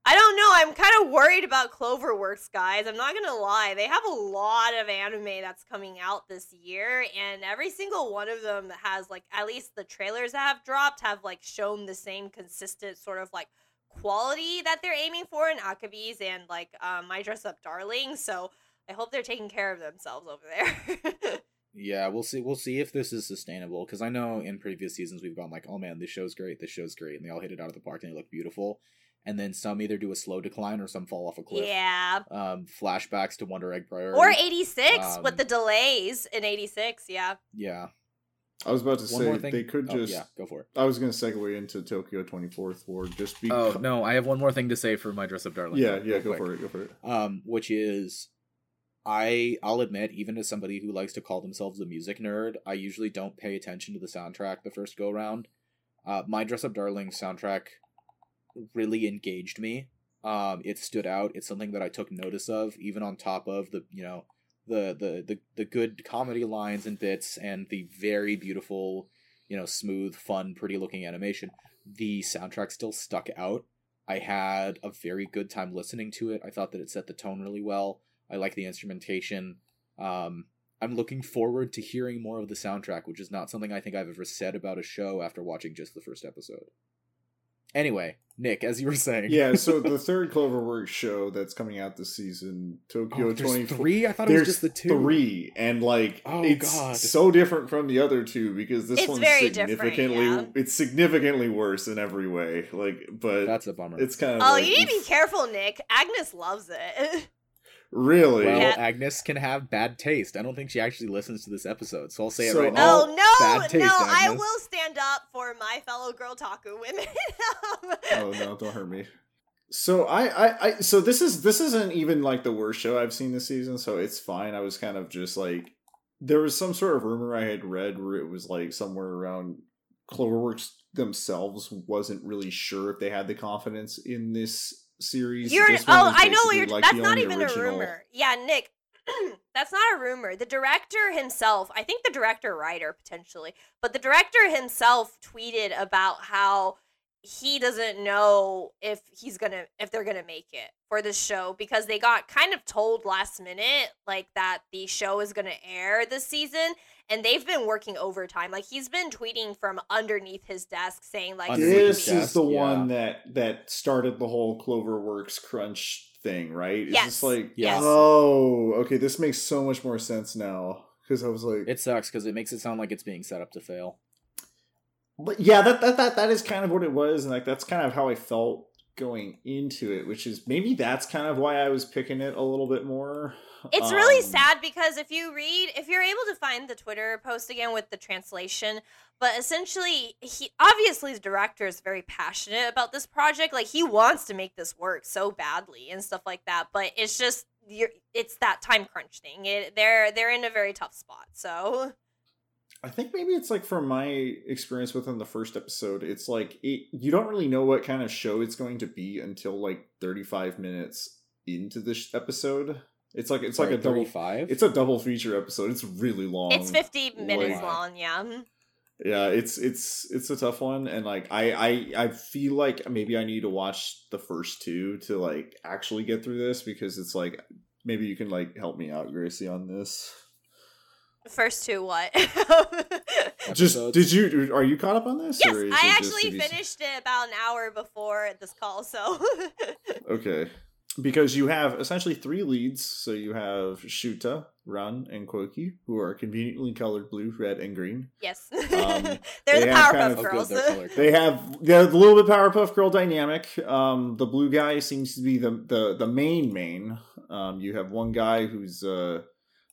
I don't know, I'm kind of worried about Cloverworks, guys. I'm not gonna lie. They have a lot of anime that's coming out this year, and every single one of them has like at least the trailers that have dropped have like shown the same consistent sort of like quality that they're aiming for in Akebi's and like um, My Dress Up Darling. So I hope they're taking care of themselves over there. <laughs> Yeah, we'll see. We'll see if this is sustainable because I know in previous seasons we've gone like, oh man, this show's great, this show's great, and they all hit it out of the park and they look beautiful. And then some either do a slow decline or some fall off a cliff. yeah. Um, flashbacks to Wonder Egg Priority. Or 86 with Um, the delays in 86, yeah. Yeah. I was about to One say they could Oh, just. yeah, go for it. I was going to segue into Tokyo 24th Ward just Oh no, I have one more thing to say for my dress up darling. Yeah, yeah, go quick. for it, go for it. Um, which is, I I'll admit, even as somebody who likes to call themselves a music nerd, I usually don't pay attention to the soundtrack the first go round. Uh, my Dress Up Darling soundtrack really engaged me. Um, it stood out. It's something that I took notice of, even on top of the you know the the the, the good comedy lines and bits and the very beautiful, you know, smooth, fun, pretty looking animation. The soundtrack still stuck out. I had a very good time listening to it. I thought that it set the tone really well. I like the instrumentation. Um, I'm looking forward to hearing more of the soundtrack, which is not something I think I've ever said about a show after watching just the first episode. Anyway, Nick, as you were saying, yeah. So <laughs> the third Cloverworks show that's coming out this season, Tokyo oh, Twenty Three. I thought it was just the two. Three, and like oh, it's God. so different from the other two because this It's one's very significantly different, it's significantly worse in every way. Like, but that's a bummer. it's kind of Oh, like, you need to be careful, Nick. Agnes loves it. <laughs> really. Well, Yeah. Agnes can have bad taste. I don't think she actually listens to this episode, so I'll say So it right now. all- oh no, bad taste, no! I will stand up for my fellow girl taku women. <laughs> oh no, don't hurt me. So I, I, I, so this is this isn't even like the worst show I've seen this season, so it's fine. I was kind of just like, there was some sort of rumor I had read where it was like somewhere around Cloverworks themselves wasn't really sure if they had the confidence in this series. You're oh, I know what you're. like, that's not even original- a rumor. Yeah, Nick, <clears throat> that's not a rumor. The director himself, I think the director writer potentially, but the director himself tweeted about how he doesn't know if he's gonna if they're gonna make it for the show because they got kind of told last minute like that the show is gonna air this season and they've been working overtime like he's been tweeting from underneath his desk saying like This is desk, the yeah. one that that started the whole Cloverworks crunch thing, right? Is Yes. this like Yes. Oh, okay. This makes so much more sense now because I was like, It sucks because it makes it sound like it's being set up to fail. But yeah, that, that that that is kind of what it was, and like that's kind of how I felt going into it, which is maybe that's kind of why I was picking it a little bit more. It's really Um, sad because if you read, if you're able to find the Twitter post again with the translation, but essentially, he obviously his director is very passionate about this project. Like he wants to make this work so badly and stuff like that. But it's just you're, it's that time crunch thing. It, they're they're in a very tough spot. So I think maybe it's like from my experience within the first episode, it's like it, you don't really know what kind of show it's going to be until like 35 minutes into this episode. It's like it's like a double it's a double feature episode. It's really long. it's 50 minutes like- long. Yeah. yeah it's it's it's a tough one and like I, I i feel like maybe i need to watch the first two to like actually get through this because it's like maybe you can like help me out gracie on this First two, what? <laughs> just did you are you caught up on this yes, I it just actually you- finished it about an hour before this call. So <laughs> okay because you have essentially three leads so you have shuta run and Koki, who are conveniently colored blue red and green yes, Um, <laughs> they're they the have Powerpuff kind Oh, good, Girls. they're colored. They have yeah, a little bit Powerpuff Girl dynamic. Um, the blue guy seems to be the the the main main. Um, you have one guy who's uh,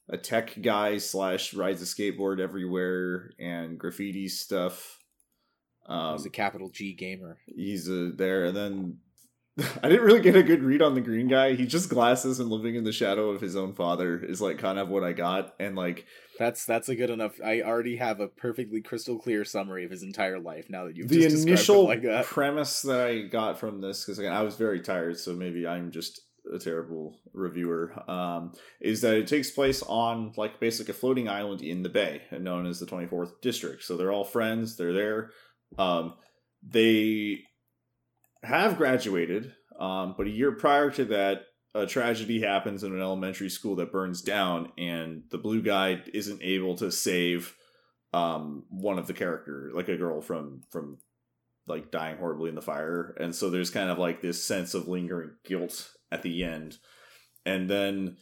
a tech guy slash rides a skateboard everywhere and graffiti stuff. Um, He's a capital G gamer. he's uh, there, and then <laughs> I didn't really get a good read on the green guy. He just glasses and living in the shadow of his own father is like kind of what I got, and like That's that's a good enough. I already have a perfectly crystal clear summary of his entire life now that you've the initial it like that. premise that I got from this, because again, I was very tired, so maybe I'm just a terrible reviewer. Um, is that it takes place on like basically a floating island in the bay, known as the 24th district. So they're all friends. They're there. Um, they have graduated, um, but a year prior to that, a tragedy happens in an elementary school that burns down, and the blue guy isn't able to save um one of the character like a girl from from like dying horribly in the fire and so there's kind of like this sense of lingering guilt at the end. And then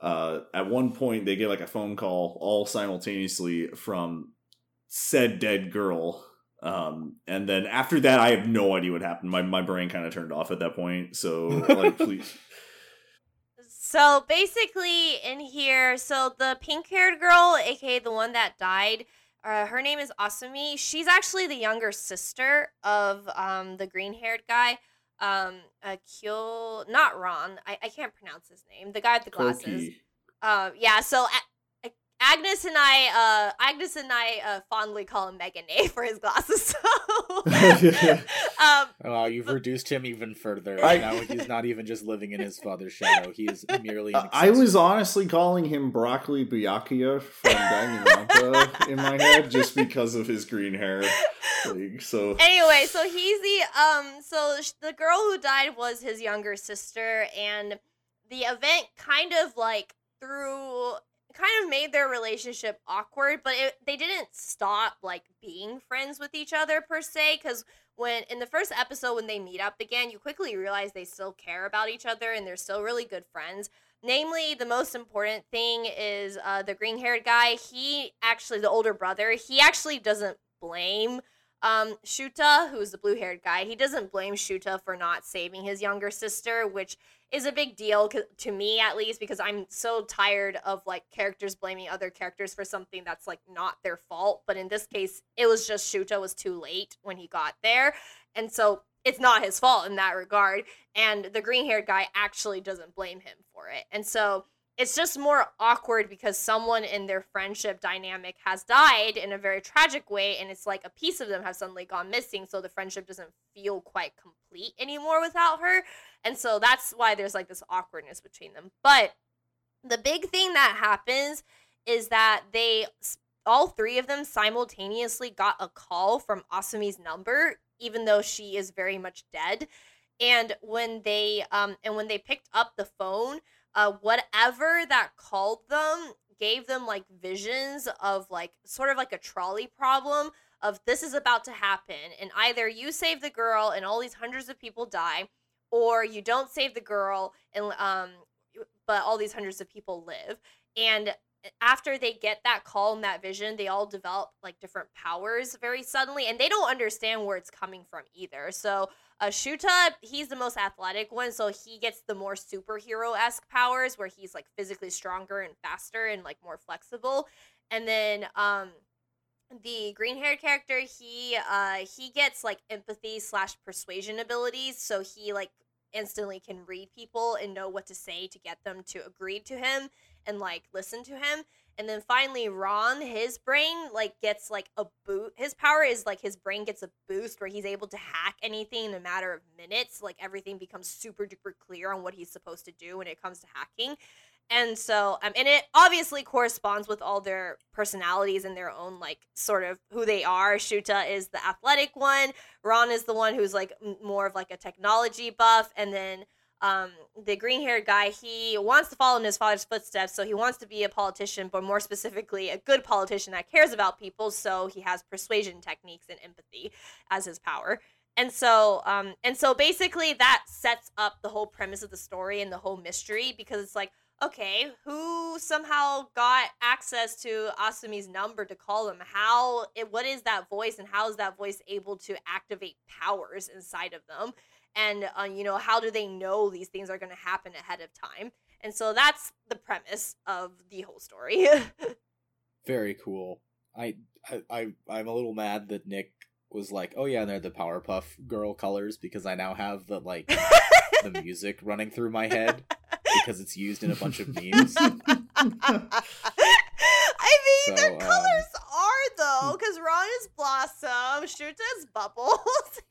uh at one point they get like a phone call all simultaneously from said dead girl. Um and then after that i have no idea what happened. My, my brain kind of turned off at that point. So like <laughs> please. So basically, in here, so the pink haired girl, aka the one that died, uh, her name is Asumi. She's actually the younger sister of um, the green haired guy. Um, uh, Kyo, not Ron. I, I can't pronounce his name. The guy with the glasses. Koki. Um, yeah. So Agnes and I, uh, Agnes and I uh, fondly call him Megan A for his glasses. <laughs> So, <laughs> um, Oh, you've reduced him even further. I- now he's not even just living in his father's <laughs> shadow. He is merely. Uh, I was honestly calling him Broccoli Byakuya from Danganronpa in my head just because of his green hair. Like, so anyway, so he's the um so sh- the girl who died was his younger sister and the event kind of like through kind of made their relationship awkward, but it, they didn't stop like being friends with each other per se cuz when in the first episode when they meet up again, you quickly realize they still care about each other and they're still really good friends. Namely, the most important thing is uh, the green haired guy. He actually, the older brother, he actually doesn't blame um, Shuta, who's the blue haired guy, he doesn't blame Shuta for not saving his younger sister, which is a big deal to me at least because I'm so tired of like characters blaming other characters for something that's like not their fault. But in this case, it was just Shuta was too late when he got there. And so it's not his fault in that regard. And the green haired guy actually doesn't blame him for it. And so it's just more awkward because someone in their friendship dynamic has died in a very tragic way and it's like a piece of them has suddenly gone missing so the friendship doesn't feel quite complete anymore without her. And so that's why there's like this awkwardness between them. But the big thing that happens is that they all three of them simultaneously got a call from Asumi's number even though she is very much dead. And when they um and when they picked up the phone uh whatever that called them gave them like visions of like sort of like a trolley problem of this is about to happen and either you save the girl and all these hundreds of people die or you don't save the girl and um but all these hundreds of people live. And after they get that call and that vision they all develop like different powers very suddenly and they don't understand where it's coming from either. So uh, Shuta, he's the most athletic one, so he gets the more superhero esque powers where he's like physically stronger and faster and like more flexible. And then um, the green haired character, he uh, he gets like empathy slash persuasion abilities, so he like instantly can read people and know what to say to get them to agree to him and like listen to him. And then finally, Ron, his brain like gets like a boot. His power is like his brain gets a boost where he's able to hack anything in a matter of minutes. Like everything becomes super duper clear on what he's supposed to do when it comes to hacking. And so, um, and it obviously corresponds with all their personalities and their own like sort of who they are. Shuta is the athletic one. Ron is the one who's like more of like a technology buff, and then um, the green haired guy, he wants to follow in his father's footsteps. So he wants to be a politician, but more specifically, a good politician that cares about people. So he has persuasion techniques and empathy as his power. And so, um, and so basically, that sets up the whole premise of the story and the whole mystery because it's like, okay, who somehow got access to Asumi's number to call him? How? What is that voice, and how is that voice able to activate powers inside of them? And uh, you know how do they know these things are going to happen ahead of time and so that's the premise of the whole story <laughs> Very cool. I, I I I'm a little mad that Nick was like, "Oh yeah, they're the Powerpuff Girl colors," because I now have the like the <laughs> music running through my head because it's used in a bunch of memes. <laughs> i mean their So, um, colors though because ron is blossom shoot is bubbles <laughs>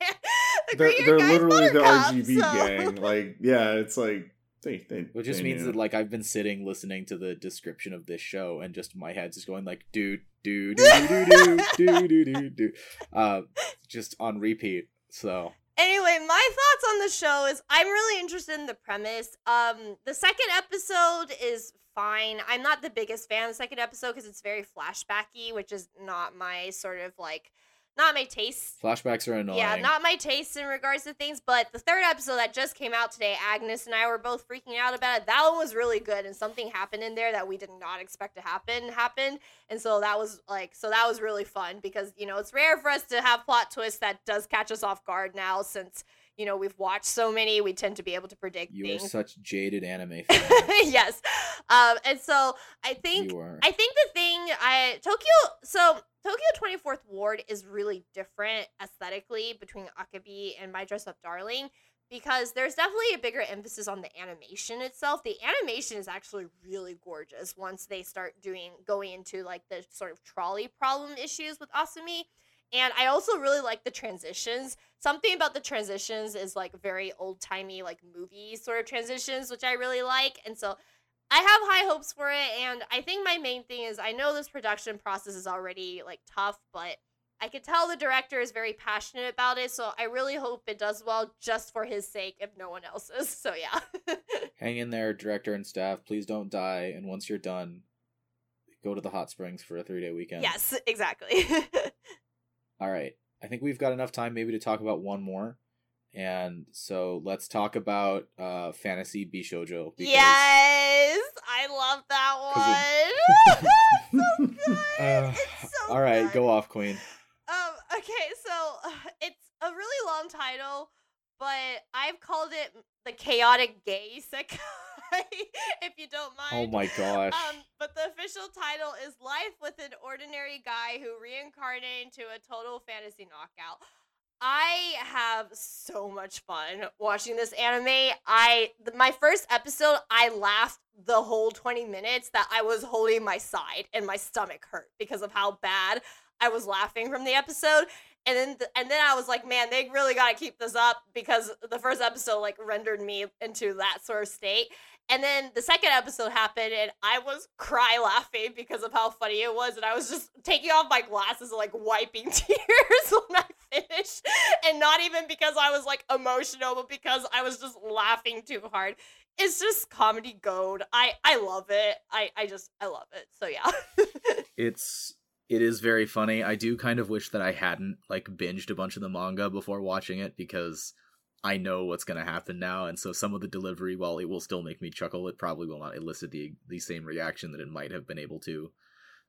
the they're, they're guy's literally the Buttercup, RGB so- gang. <laughs> Like, yeah, it's like they they. Which just they means knew. that like I've been sitting listening to the description of this show and just my head's just going like do do do do do do do do do uh just on repeat. So Anyway, my thoughts on the show is I'm really interested in the premise. Um, the second episode is fine. I'm not the biggest fan of the second episode because it's very flashbacky, which is not my sort of like, not my taste. flashbacks are annoying. Yeah, not my taste in regards to things. But the third episode that just came out today, Agnes and I were both freaking out about it. That one was really good, and something happened in there that we did not expect to happen happened. And so that was like, so that was really fun because you know it's rare for us to have plot twists that does catch us off guard now since you know we've watched so many. We tend to be able to predict you are such jaded anime <laughs> fan. yes, um, and so I think. I think the thing I Tokyo so Tokyo 24th Ward is really different aesthetically between Akebi and My Dress Up Darling because there's definitely a bigger emphasis on the animation itself. The animation is actually really gorgeous once they start doing going into like the sort of trolley problem issues with Asumi. And I also really like the transitions. Something about the transitions is like very old timey, like movie sort of transitions, which I really like. And so I have high hopes for it. And I think my main thing is I know this production process is already like tough, but I could tell the director is very passionate about it, so I really hope it does well just for his sake, if no one else's. So yeah. <laughs> Hang in there, director and staff. Please don't die. And once you're done, go to the hot springs for a three day weekend. Yes, exactly. <laughs> All right. I think we've got enough time maybe to talk about one more. And so let's talk about uh fantasy Bishoujo. Because... Yes, I love that <laughs> one. <laughs> It... so good. <laughs> Uh, so all right, good. go off, Queen. Um, okay, so uh, <sighs> it's a really long title, but I've called it the chaotic gay isekai, <laughs> if you don't mind. Oh my gosh. Um, but the official title is Life with an Ordinary Guy Who Reincarnated into a Total Fantasy Knockout. I have so much fun watching this anime. I my first episode, I laughed the whole 20 minutes that I was holding my side and my stomach hurt because of how bad I was laughing from the episode. And then, th- and then I was like, man, they really got to keep this up because the first episode like rendered me into that sort of state. And then the second episode happened, and I was cry laughing because of how funny it was, and I was just taking off my glasses and like wiping <laughs> tears when I finished, and not even because I was like emotional, but because I was just laughing too hard. It's just comedy gold. I I love it. I I just I love it. So yeah. <laughs> it's it is very funny. I do kind of wish that I hadn't like binged a bunch of the manga before watching it because I know what's going to happen now, and so some of the delivery, while it will still make me chuckle, it probably will not elicit the the same reaction that it might have been able to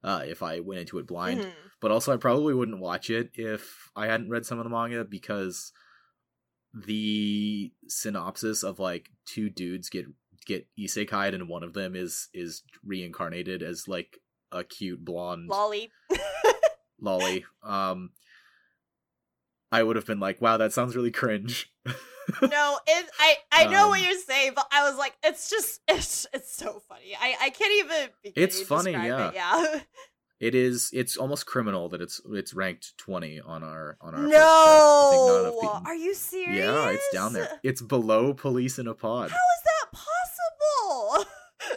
uh, if I went into it blind. Mm-hmm. But also, I probably wouldn't watch it if I hadn't read some of the manga because the synopsis of like two dudes get get isekai and one of them is is reincarnated as like a cute blonde loli <laughs> loli um i would have been like wow that sounds really cringe. <laughs> No it, i i know um, what you're saying but i was like it's just it's it's so funny. I i can't even it's funny yeah it. yeah. <laughs> it is it's almost criminal that it's it's ranked 20 on our on our no! are you serious yeah it's down there. it's below police in a pod. How is that possible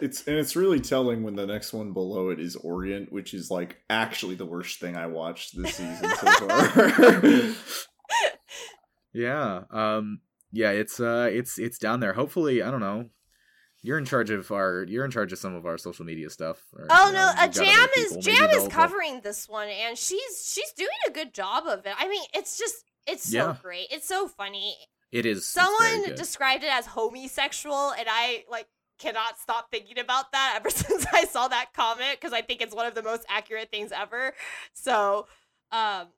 it's and it's really telling when the next one below it is Orient, which is like actually the worst thing I watched this season so far. <laughs> yeah. Um yeah, it's uh it's it's down there. Hopefully, I don't know. You're in charge of our you're in charge of some of our social media stuff. Or, oh no, uh, Jam is Jam is covering this one and she's she's doing a good job of it. I mean, it's just it's so yeah. great. It's so funny. It is. Someone described it as homosexual, and I like cannot stop thinking about that ever <laughs> since I saw that comment because I think it's one of the most accurate things ever. So, um,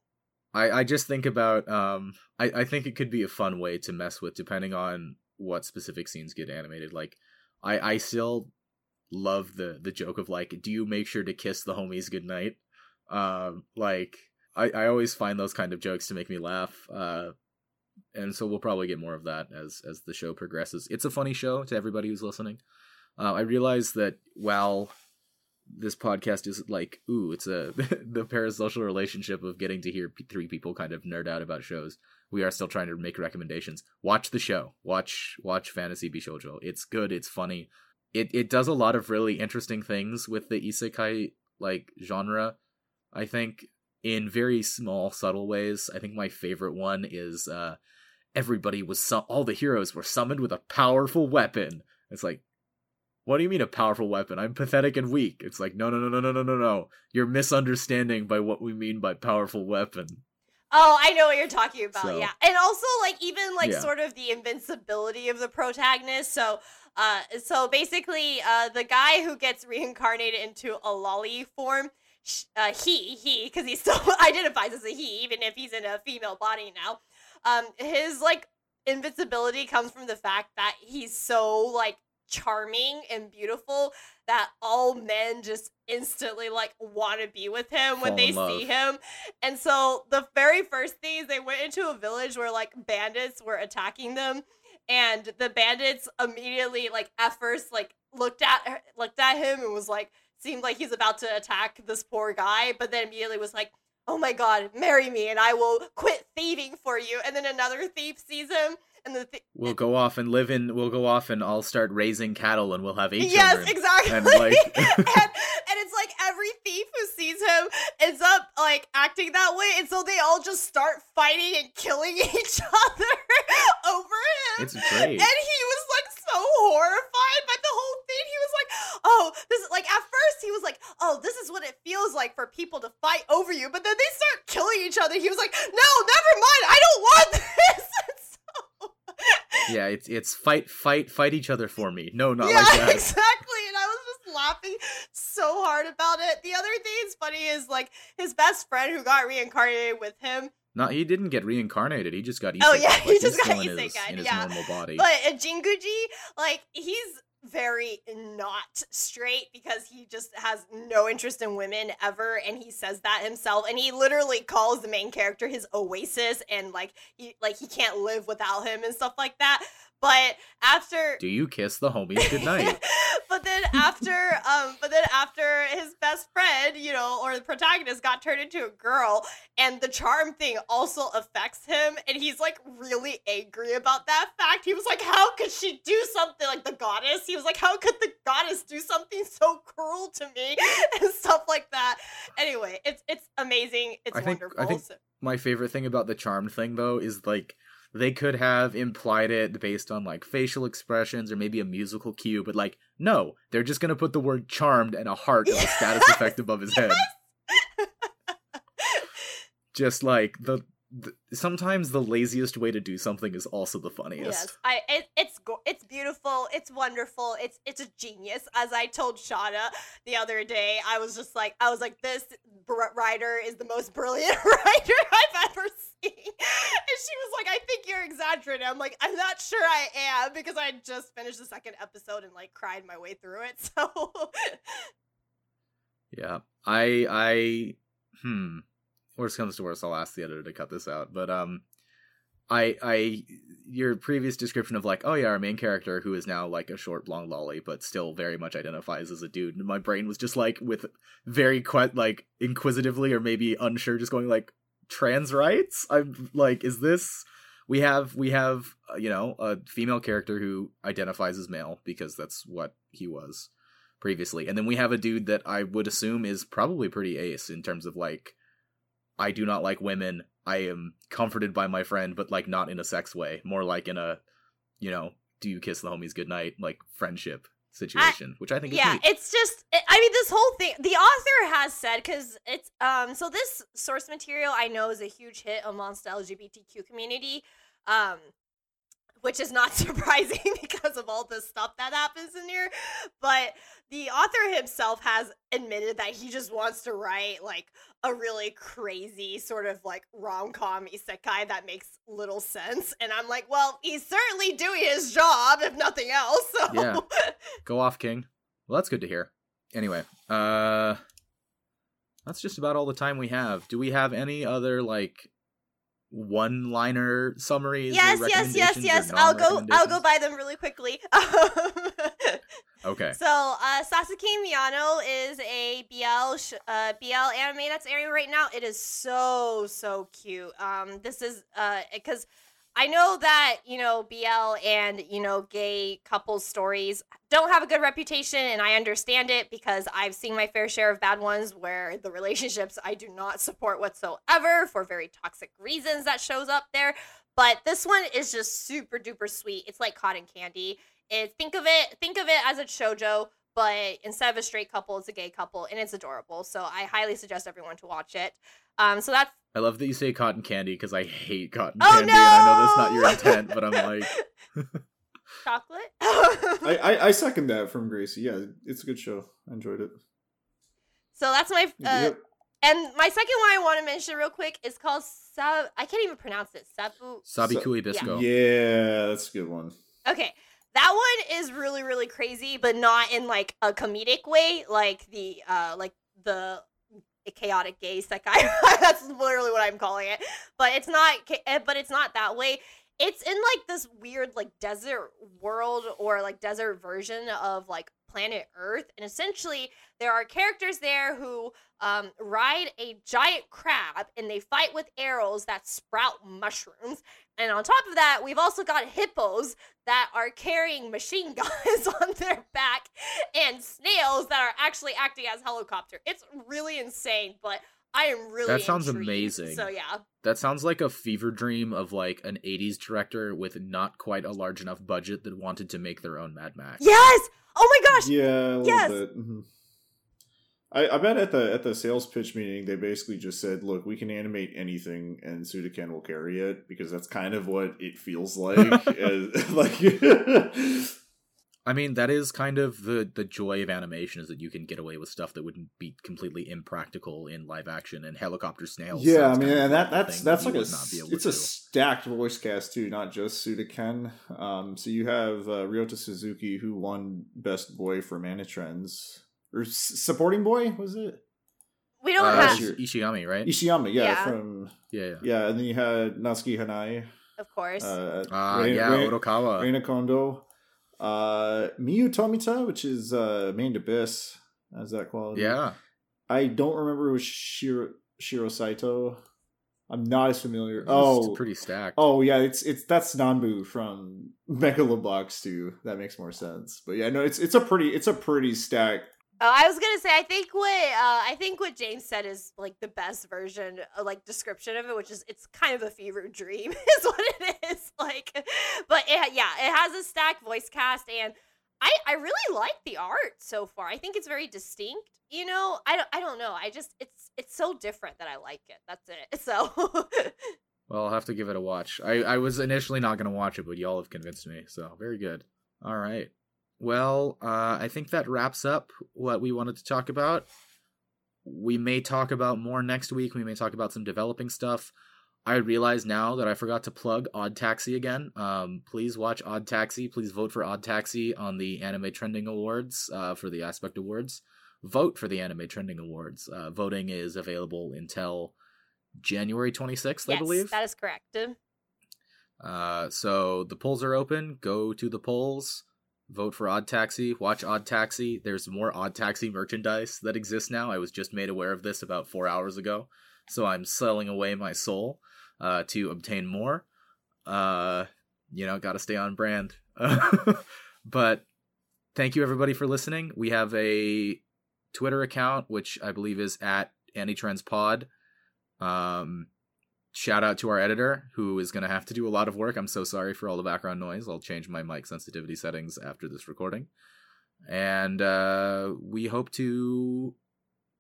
I I just think about um I I think it could be a fun way to mess with depending on what specific scenes get animated. Like I I still love the the joke of like, do you make sure to kiss the homies goodnight? Um, like I I always find those kind of jokes to make me laugh. Uh, and so we'll probably get more of that as as the show progresses. It's a funny show to everybody who's listening. Uh, I realize that while this podcast is like, ooh, it's a <laughs> the parasocial relationship of getting to hear p- three people kind of nerd out about shows. We are still trying to make recommendations. Watch the show. Watch watch Fantasy Bishoujo. It's good. It's funny. It it does a lot of really interesting things with the isekai like genre. I think in very small, subtle ways. I think my favorite one is uh, everybody was su- all the heroes were summoned with a powerful weapon. It's like, what do you mean a powerful weapon? I'm pathetic and weak. It's like, no, no, no, no, no, no, no, no. You're misunderstanding by what we mean by powerful weapon. Oh, I know what you're talking about. So, yeah. And also like even like yeah. sort of the invincibility of the protagonist. So uh so basically uh the guy who gets reincarnated into a loli form uh, he he because he still <laughs> identifies as a he even if he's in a female body now um his like invincibility comes from the fact that he's so like charming and beautiful that all men just instantly like want to be with him when Fall they see him. And so the very first thing is they went into a village where like bandits were attacking them and the bandits immediately like at first like looked at looked at him and was like seemed like he's about to attack this poor guy, but then immediately was like, "Oh my god, marry me and I will quit thieving for you." And then another thief sees him and the th- We'll go off and live in. We'll go off and I'll start raising cattle, and we'll have eight yes, children. exactly. And, like- <laughs> and, and it's like every thief who sees him ends up like acting that way, and so they all just start fighting and killing <laughs> each other over him. It's great. And he was like so horrified by the whole thing. He was like, "Oh, this is like." At first, he was like, "Oh, this is what it feels like for people to fight over you," but then they start killing each other. He was like, "No, never mind. I don't want <laughs> this." Yeah, it's it's fight, fight, fight each other for me. No, not yeah, like <laughs> that. exactly. And I was just laughing so hard about it. The other thing that's funny is like his best friend who got reincarnated with him. No, he didn't get reincarnated. He just got isekai. Oh, yeah, <laughs> Like, he just got still in his, in his yeah. normal body. But uh, Jinguji, like he's very not straight because he just has no interest in women ever and he says that himself and he literally calls the main character his oasis and like he like he can't live without him and stuff like that but after Do you kiss the homies goodnight? <laughs> but then after um but then after his best friend you know or the protagonist got turned into a girl and the charm thing also affects him and he's like really angry about that fact. He was like how could she do something like the goddess? He was like how could the goddess do something so cruel to me <laughs> and stuff like that. Anyway it's it's amazing. It's I think- I think- So- My favorite thing about the charm thing though is like they could have implied it based on like facial expressions or maybe a musical cue, but like no, they're just gonna put the word charmed and a heart a status <laughs> effect above his head. <laughs> Just like the, the sometimes the laziest way to do something is also the funniest. Yes, I it, it's go- it's beautiful, it's wonderful, it's it's a genius. As I told Shauna the other day, I was just like, I was like, this br- writer is the most brilliant <laughs> writer I've ever seen, and she was like, I think you're exaggerating. I'm like, I'm not sure I am because I just finished the second episode and like cried my way through it. <laughs> So Yeah. I I hmm. Worst comes to worst, I'll ask the editor to cut this out. But um I I your previous description of like, oh yeah, our main character who is now like a short blonde loli, but still very much identifies as a dude. And my brain was just like with very quite like inquisitively or maybe unsure, just going like trans rights? I'm like, is this we have we have uh, you know a female character who identifies as male because that's what he was previously. And then we have a dude that I would assume is probably pretty ace in terms of like I do not like women. I am comforted by my friend, but like not in a sex way, more like in a you know, do you kiss the homies goodnight like friendship situation, which I think yeah neat. it's just i I mean this whole thing the author has said because it's um so this source material i know is a huge hit amongst the lgbtq community um which is not <laughs> surprising because of all the stuff that happens in here but the author himself has admitted that he just wants to write like a really crazy sort of like rom-com isekai that makes little sense and i'm like well he's certainly doing his job if nothing else <laughs> so Yeah. Go off, King. Well, that's good to hear. Anyway, uh that's just about all the time we have. Do we have any other like one-liner summaries? or yes yes yes yes i'll go i'll go by them really quickly <laughs> Okay. so uh Sasaki miyano is a bl sh- uh bl anime that's airing right now it is so so cute um this is uh because I know that, you know, BL and, you know, gay couples stories don't have a good reputation, and I understand it because I've seen my fair share of bad ones where the relationships I do not support whatsoever for very toxic reasons that shows up there. But this one is just super duper sweet. It's like cotton candy. It, think of it think of it as a shojo, but instead of a straight couple, it's a gay couple, and it's adorable. So I highly suggest everyone to watch it. Um, so that's I love that you say cotton candy because I hate cotton Oh, candy, and I know that's not your intent, but I'm like, <laughs> <laughs> chocolate. I, I I second that from Gracie. Yeah, it's a good show. I enjoyed it. so that's my uh, yep. and my second one I want to mention real quick is called Sab. I can't even pronounce it. Sabu. Sabikui Bisco. Yeah, that's a good one. Okay. That one is really really crazy, but not in like a comedic way, like the uh like the chaotic gay sekai. <laughs> That's literally what I'm calling it. But it's not. eh, But it's not that way. it's in like this weird like desert world or like desert version of like planet Earth, and essentially there are characters there who um, ride a giant crab and they fight with arrows that sprout mushrooms. And on top of that, we've also got hippos that are carrying machine <laughs> guns on their back and snails that are actually acting as helicopter. It's really insane, but I am really That sounds intrigued. amazing. So yeah. That sounds like a fever dream of like an 80s director with not quite a large enough budget that wanted to make their own Mad Max. Yes! Oh my gosh! Yeah, a little Yes! bit. Mm-hmm. I, I bet at the at the sales pitch meeting they basically just said, "Look, we can animate anything, and Tsudaken will carry it because that's kind of what it feels like." <laughs> as- <laughs> like, I mean, that is kind of the the joy of animation is that you can get away with stuff that wouldn't be completely impractical in live action and helicopter snails. yeah, I mean, and that that's that's like a not be able it's a stacked voice cast too, not just Tsudaken. Um, so you have uh, Ryota Suzuki who won Best Boy for AniTrendz or s- supporting boy was it We don't Uh, have, Sure. Ishigami, right? Ishiyama? Yeah, Yeah. from yeah, yeah. yeah, and then you had Natsuki Hanae. of course. Uh, Ah, Rei- yeah, Rei- Otokawa. Reina Kondo, uh, Miyu Tomita, which is uh, Made in Abyss, has that quality. yeah. I don't remember it was Shiro, Shiro Saito. I'm not as familiar. It's Oh, pretty stacked. oh yeah, it's it's that's Nanbu from <laughs> Megalobox too. That makes more sense. But yeah, no, it's it's a pretty it's a pretty stacked. Oh, I was gonna say, I think what uh, I think what James said is like the best version, uh, like description of it, which is it's kind of a fever dream, <laughs> is what it is. <laughs> Like, but it, yeah, it has a stacked voice cast, and I I really like the art so far. I think it's very distinct. You know, I don't I don't know. I just it's it's so different that I like it. That's it. <laughs> So Well, I'll have to give it a watch. I, I was initially not to watch it, but y'all have convinced me, so very good. All right. Well, uh, I think that wraps up what we wanted to talk about. We may talk about more next week. We may talk about some developing stuff. I realize now that I forgot to plug Odd Taxi again. Um, please watch Odd Taxi. Please vote for Odd Taxi on the Anime Trending Awards uh, for the Aspect Awards. Vote for the Anime Trending Awards. Uh, voting is available until January 26th, I believe. that is correct. Uh, so the polls are open. Go to the polls. Vote for Odd Taxi. Watch Odd Taxi. There's more Odd Taxi merchandise that exists now. I was just made aware of this about four hours ago. So I'm selling away my soul uh, to obtain more. Uh, you know, got to stay on brand. <laughs> but thank you everybody for listening. We have a Twitter account, which I believe is at AntiTrendsPod. Um, shout out to our editor who is going to have to do a lot of work. I'm so sorry for all the background noise. I'll change my mic sensitivity settings after this recording. And uh, we hope to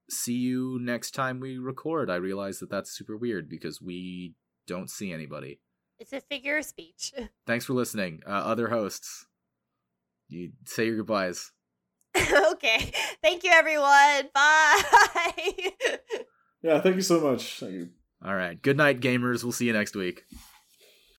see you next time we record. I realize that that's super weird because we don't see anybody. It's a figure of speech. <laughs> Thanks for listening. Uh, other hosts, you say your goodbyes. <laughs> okay. Thank you, everyone. Bye. <laughs> Yeah, thank you so much. Thank you. All right. Good night, gamers. We'll see you next week.